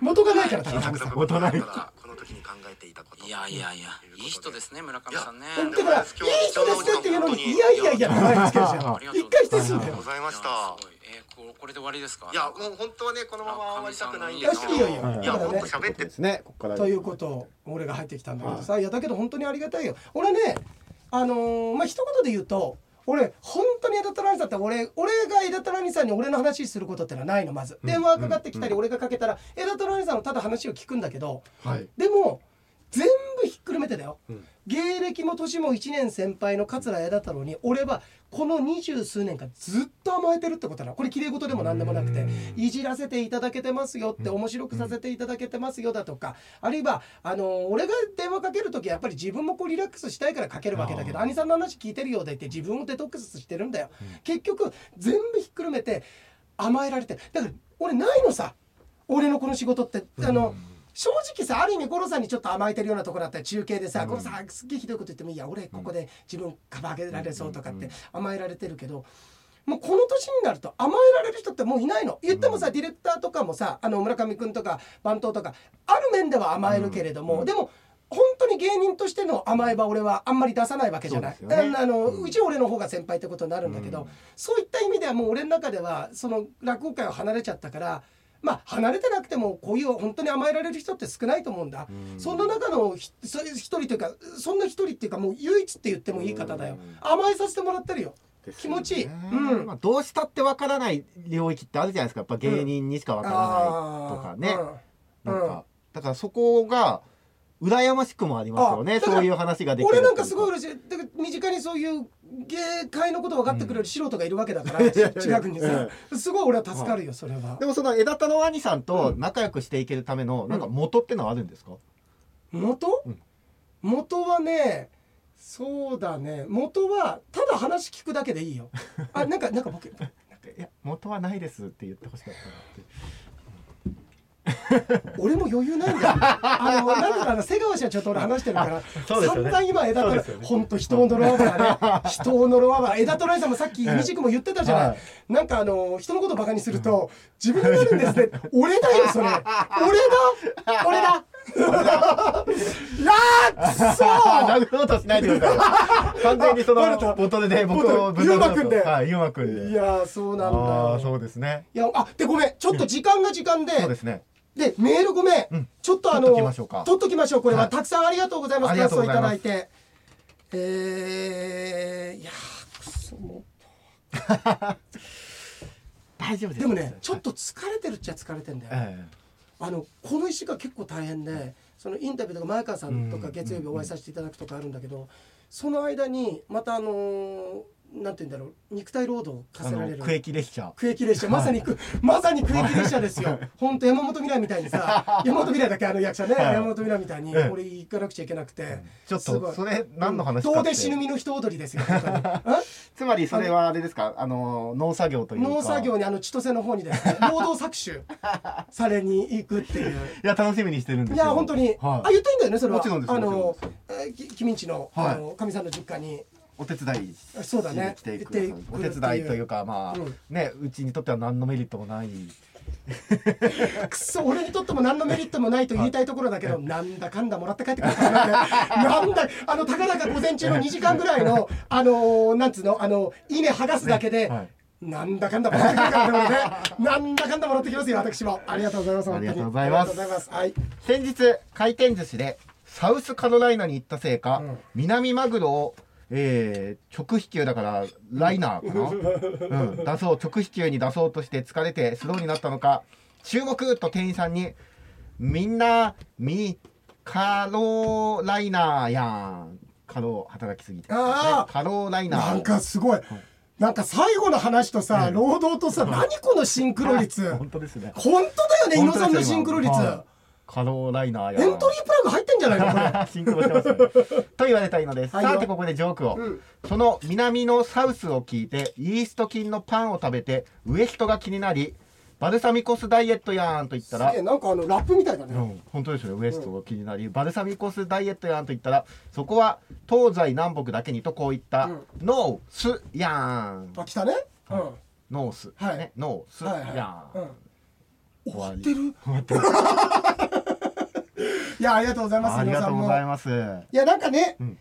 元がないから高橋さん大人にこの時に考えていたこと。いやいやいやいい人ですね村上さんね。だ。からいい人ですねっていうのにいやいやいやって前につけるじゃん。一回否定するんだよございましいやたえーここれで終わりですか？いやもう本当はねこのまま終わりたくないんで。すよしいいよいいよ。はいいやもっと喋って。ですねここからということを俺が入ってきたんだけどさい。やだけど本当にありがたいよ。俺ねあのーまあ一言で言うと俺本当に枝虎兄さんって俺俺が枝虎兄さんに俺の話することってのはないのまず。電話かかってきたり俺がかけたら枝虎兄さんのただ話を聞くんだけどはい。でも全部ひっくるめてだよ、ん。芸歴も年も1年先輩の桂枝太郎に俺はこの二十数年間ずっと甘えてるってことなの。これ綺麗事でも何でもなくていじらせていただけてますよって面白くさせていただけてますよだとか。あるいはあの俺が電話かける時はやっぱり自分もこうリラックスしたいからかけるわけだけど兄さんの話聞いてるようでって自分をデトックスしてるんだよ、結局全部ひっくるめて甘えられて。だから俺ないのさ。俺のこの仕事って。あの、正直さある意味五郎さんにちょっと甘えてるようなところだったら中継でさ五郎、さんすっげえひどいこと言ってもいいや俺ここで自分かば上げられそうとかって甘えられてるけど。もうこの年になると甘えられる人ってもういないの。言ってもさ、ディレクターとかもさあの村上君とか番頭とかある面では甘えるけれども、でも本当に芸人としての甘えは俺はあんまり出さないわけじゃない、ね。あのうち俺の方が先輩ってことになるんだけど、そういった意味ではもう俺の中ではその落語界を離れちゃったからまあ離れてなくてもこういう本当に甘えられる人って少ないと思うんだ、そんな中の一人というかそんな一人っていうかもう唯一って言ってもいい方だよ。甘えさせてもらってるよ。気持ちいい、うん。まあ、どうしたってわからない領域ってあるじゃないですか。やっぱ芸人にしかわからないとかね、うん。なんかだからそこが羨ましくもありますよねそういう話ができる俺なんかすごいい嬉しい。だから身近にそういう芸界のこと分かってくれる素人がいるわけだから、近くにさ、すごい俺は助かるよそれは。でもその枝太郎兄さんと仲良くしていけるためのなんか元ってのはあるんですか、元、うん。元はねそうだね。元はただ話聞くだけでいいよ。あなんかなんか僕なんかいや。元はないですって言ってほしかったなって 俺も余裕ないんだよ。あのなんかあの瀬川社長と俺話してるからそうですよね。散々今枝虎そうですよね。本当人を呪わばね 人を呪わば枝虎さんもさっきええ西君も言ってたじゃない、はい。なんかあの人のことバカにすると自分になるんですね。俺だよそれ。俺だ。俺だ。あ ーくそあー殴ろうとしないでください。完全にそのバレた。元でね僕を元ゆうまくんで。はいゆうまくんで。いやーそうなんだ。ああよそうですね。いやあでごめん。ちょっと時間が時間でそうですねでメールごめん、うん。ちょっとあの取っときましょうこれは、はい。たくさんありがとうございます。ありがとうございます。感想いただいて。えー、いやーくそも 大丈夫です。うでもねちょっと疲れてるっちゃ疲れてんだよ、えあのこの1週間結構大変でそのインタビューとか前川さんとかうん。月曜日お会いさせていただくとかあるんだけど、その間にまたあのーなんて言うんだろう肉体労働をえ課せられる。区域列車。区域列車。まさにく、まさに区域列車ですよ。本当山本未来みたいにさ 山本未来だけ？あの役者ね、はい。山本未来みたいにええ俺行かなくちゃいけなくて、ちょっとそれ何の話かって。どうで死ぬ身の人踊りですよ つまりそれはあれですか？あの農作業というか。農作業にあの千歳の方にですね労働搾取されに行くっていう。いや楽しみにしてるんですいよや本当に、はい。あ言っていいんだよねそれは。もちろんですあの君んちのかみさんの実家にお手伝いそうだね。てい。行ってお手伝いというかまあ、うん。ねうちにとっては何のメリットもない。くそ俺にとっても何のメリットもないと言いたいところだけどなんだかんだもらって帰ってくる なんだあのたかだか午前中の2時間ぐらいの あのー、なんつうのあの稲剥がすだけで、はい。なんだかんだもらってくるからね。なんだかんだもらってきますよ、私も。ありがとうございます。ありがとうございます。はい。先日、回転寿司でサウスカロライナに行ったせいか、うん、南マグロをえー、直飛球だからライナーかな、うん、出そう直飛球に出そうとして疲れてスローになったのか注目と店員さんに「みんなミカロライナーやん」カロ働きすぎて、あカロライナーなんかすごい、なんか最後の話とさ、労働とさ、何こ のシンクロ率？本当ですね。本当だよね猪野さんのシンクロ率、カローライナーや。エントリープラグ入ってんじゃないのこれ。シンクロしてます。ねと言われたいのです、さてここでジョークを、うん、その南のサウスを聞いてイースト菌のパンを食べてウエストが気になりバルサミコスダイエットやんと言ったらなんかあのラップみたいだね、うん、本当ですよ。ウエストが気になり、うん、バルサミコスダイエットやんと言ったらそこは東西南北だけにとこう言った、うん、ノースやん。あ来たね、うん、ノース、はい。ね、ノースやん、はいはい終わってる？終わってるいやありがとうございますありがとうございますいやなんかね、うん、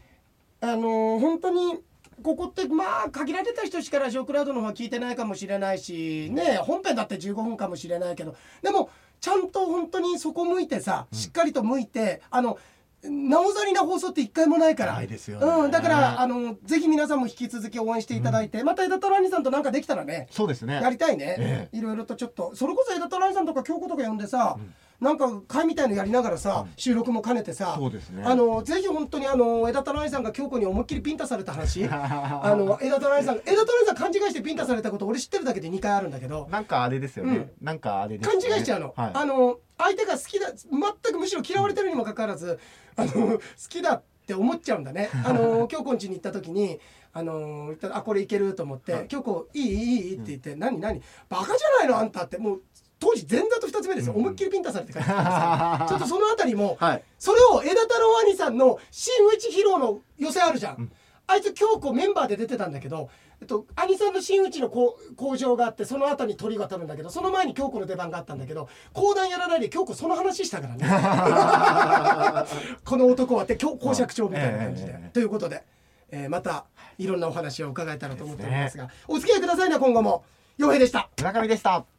あのー、本当にここってまあ限られた人しかラジオクラウドの方は聞いてないかもしれないしね本編だって15分かもしれないけどでもちゃんと本当にそこ向いてさ、しっかりと向いてあのなおざりな放送って一回もないから。ないですよ、ね、うん、だから、あの、ぜひ皆さんも引き続き応援していただいて、うん、また枝太郎兄さんとなんかできたらね。そうですね。やりたいね。ええ、いろいろとちょっと、それこそ枝太郎兄さんとか京子とか呼んでさ、うんなんか会みたいのやりながらさ、収録も兼ねてさそうですね。あのぜひ本当にあの枝太郎さんが京子に思いっきりピンタされた話。あの枝太郎さん枝太郎さん勘違いしてピンタされたこと俺知ってるだけで2回あるんだけど。なんかあれですよね、うん、なんかあれです、ね、勘違いしちゃうの、はい、あの相手が好きだ全くむしろ嫌われてるにもかかわらずあの好きだって思っちゃうんだね。あの京子ん家に行った時にあのー、あこれいけると思って「京子いいいいいい」って言って「うん、何何？バカじゃないの？あんた」って。もう当時前座と2つ目ですよ、思いっきりピンタされて帰ってきま ちょっとそのあたりも、はい、それを枝太郎兄さんの真打ち披露の寄せあるじゃん、うん、あいつ京子メンバーで出てたんだけど、えっと、兄さんの真打ちの工場があってその後に鳥が飛ぶんだけどその前に京子の出番があったんだけど講談やらないで京子その話したからね。この男はって公爵長みたいな感じで、えー、ということで、えー、またいろんなお話を伺えたらと思っておりますが、ね、お付き合いくださいね今後も。洋平でした。村上でした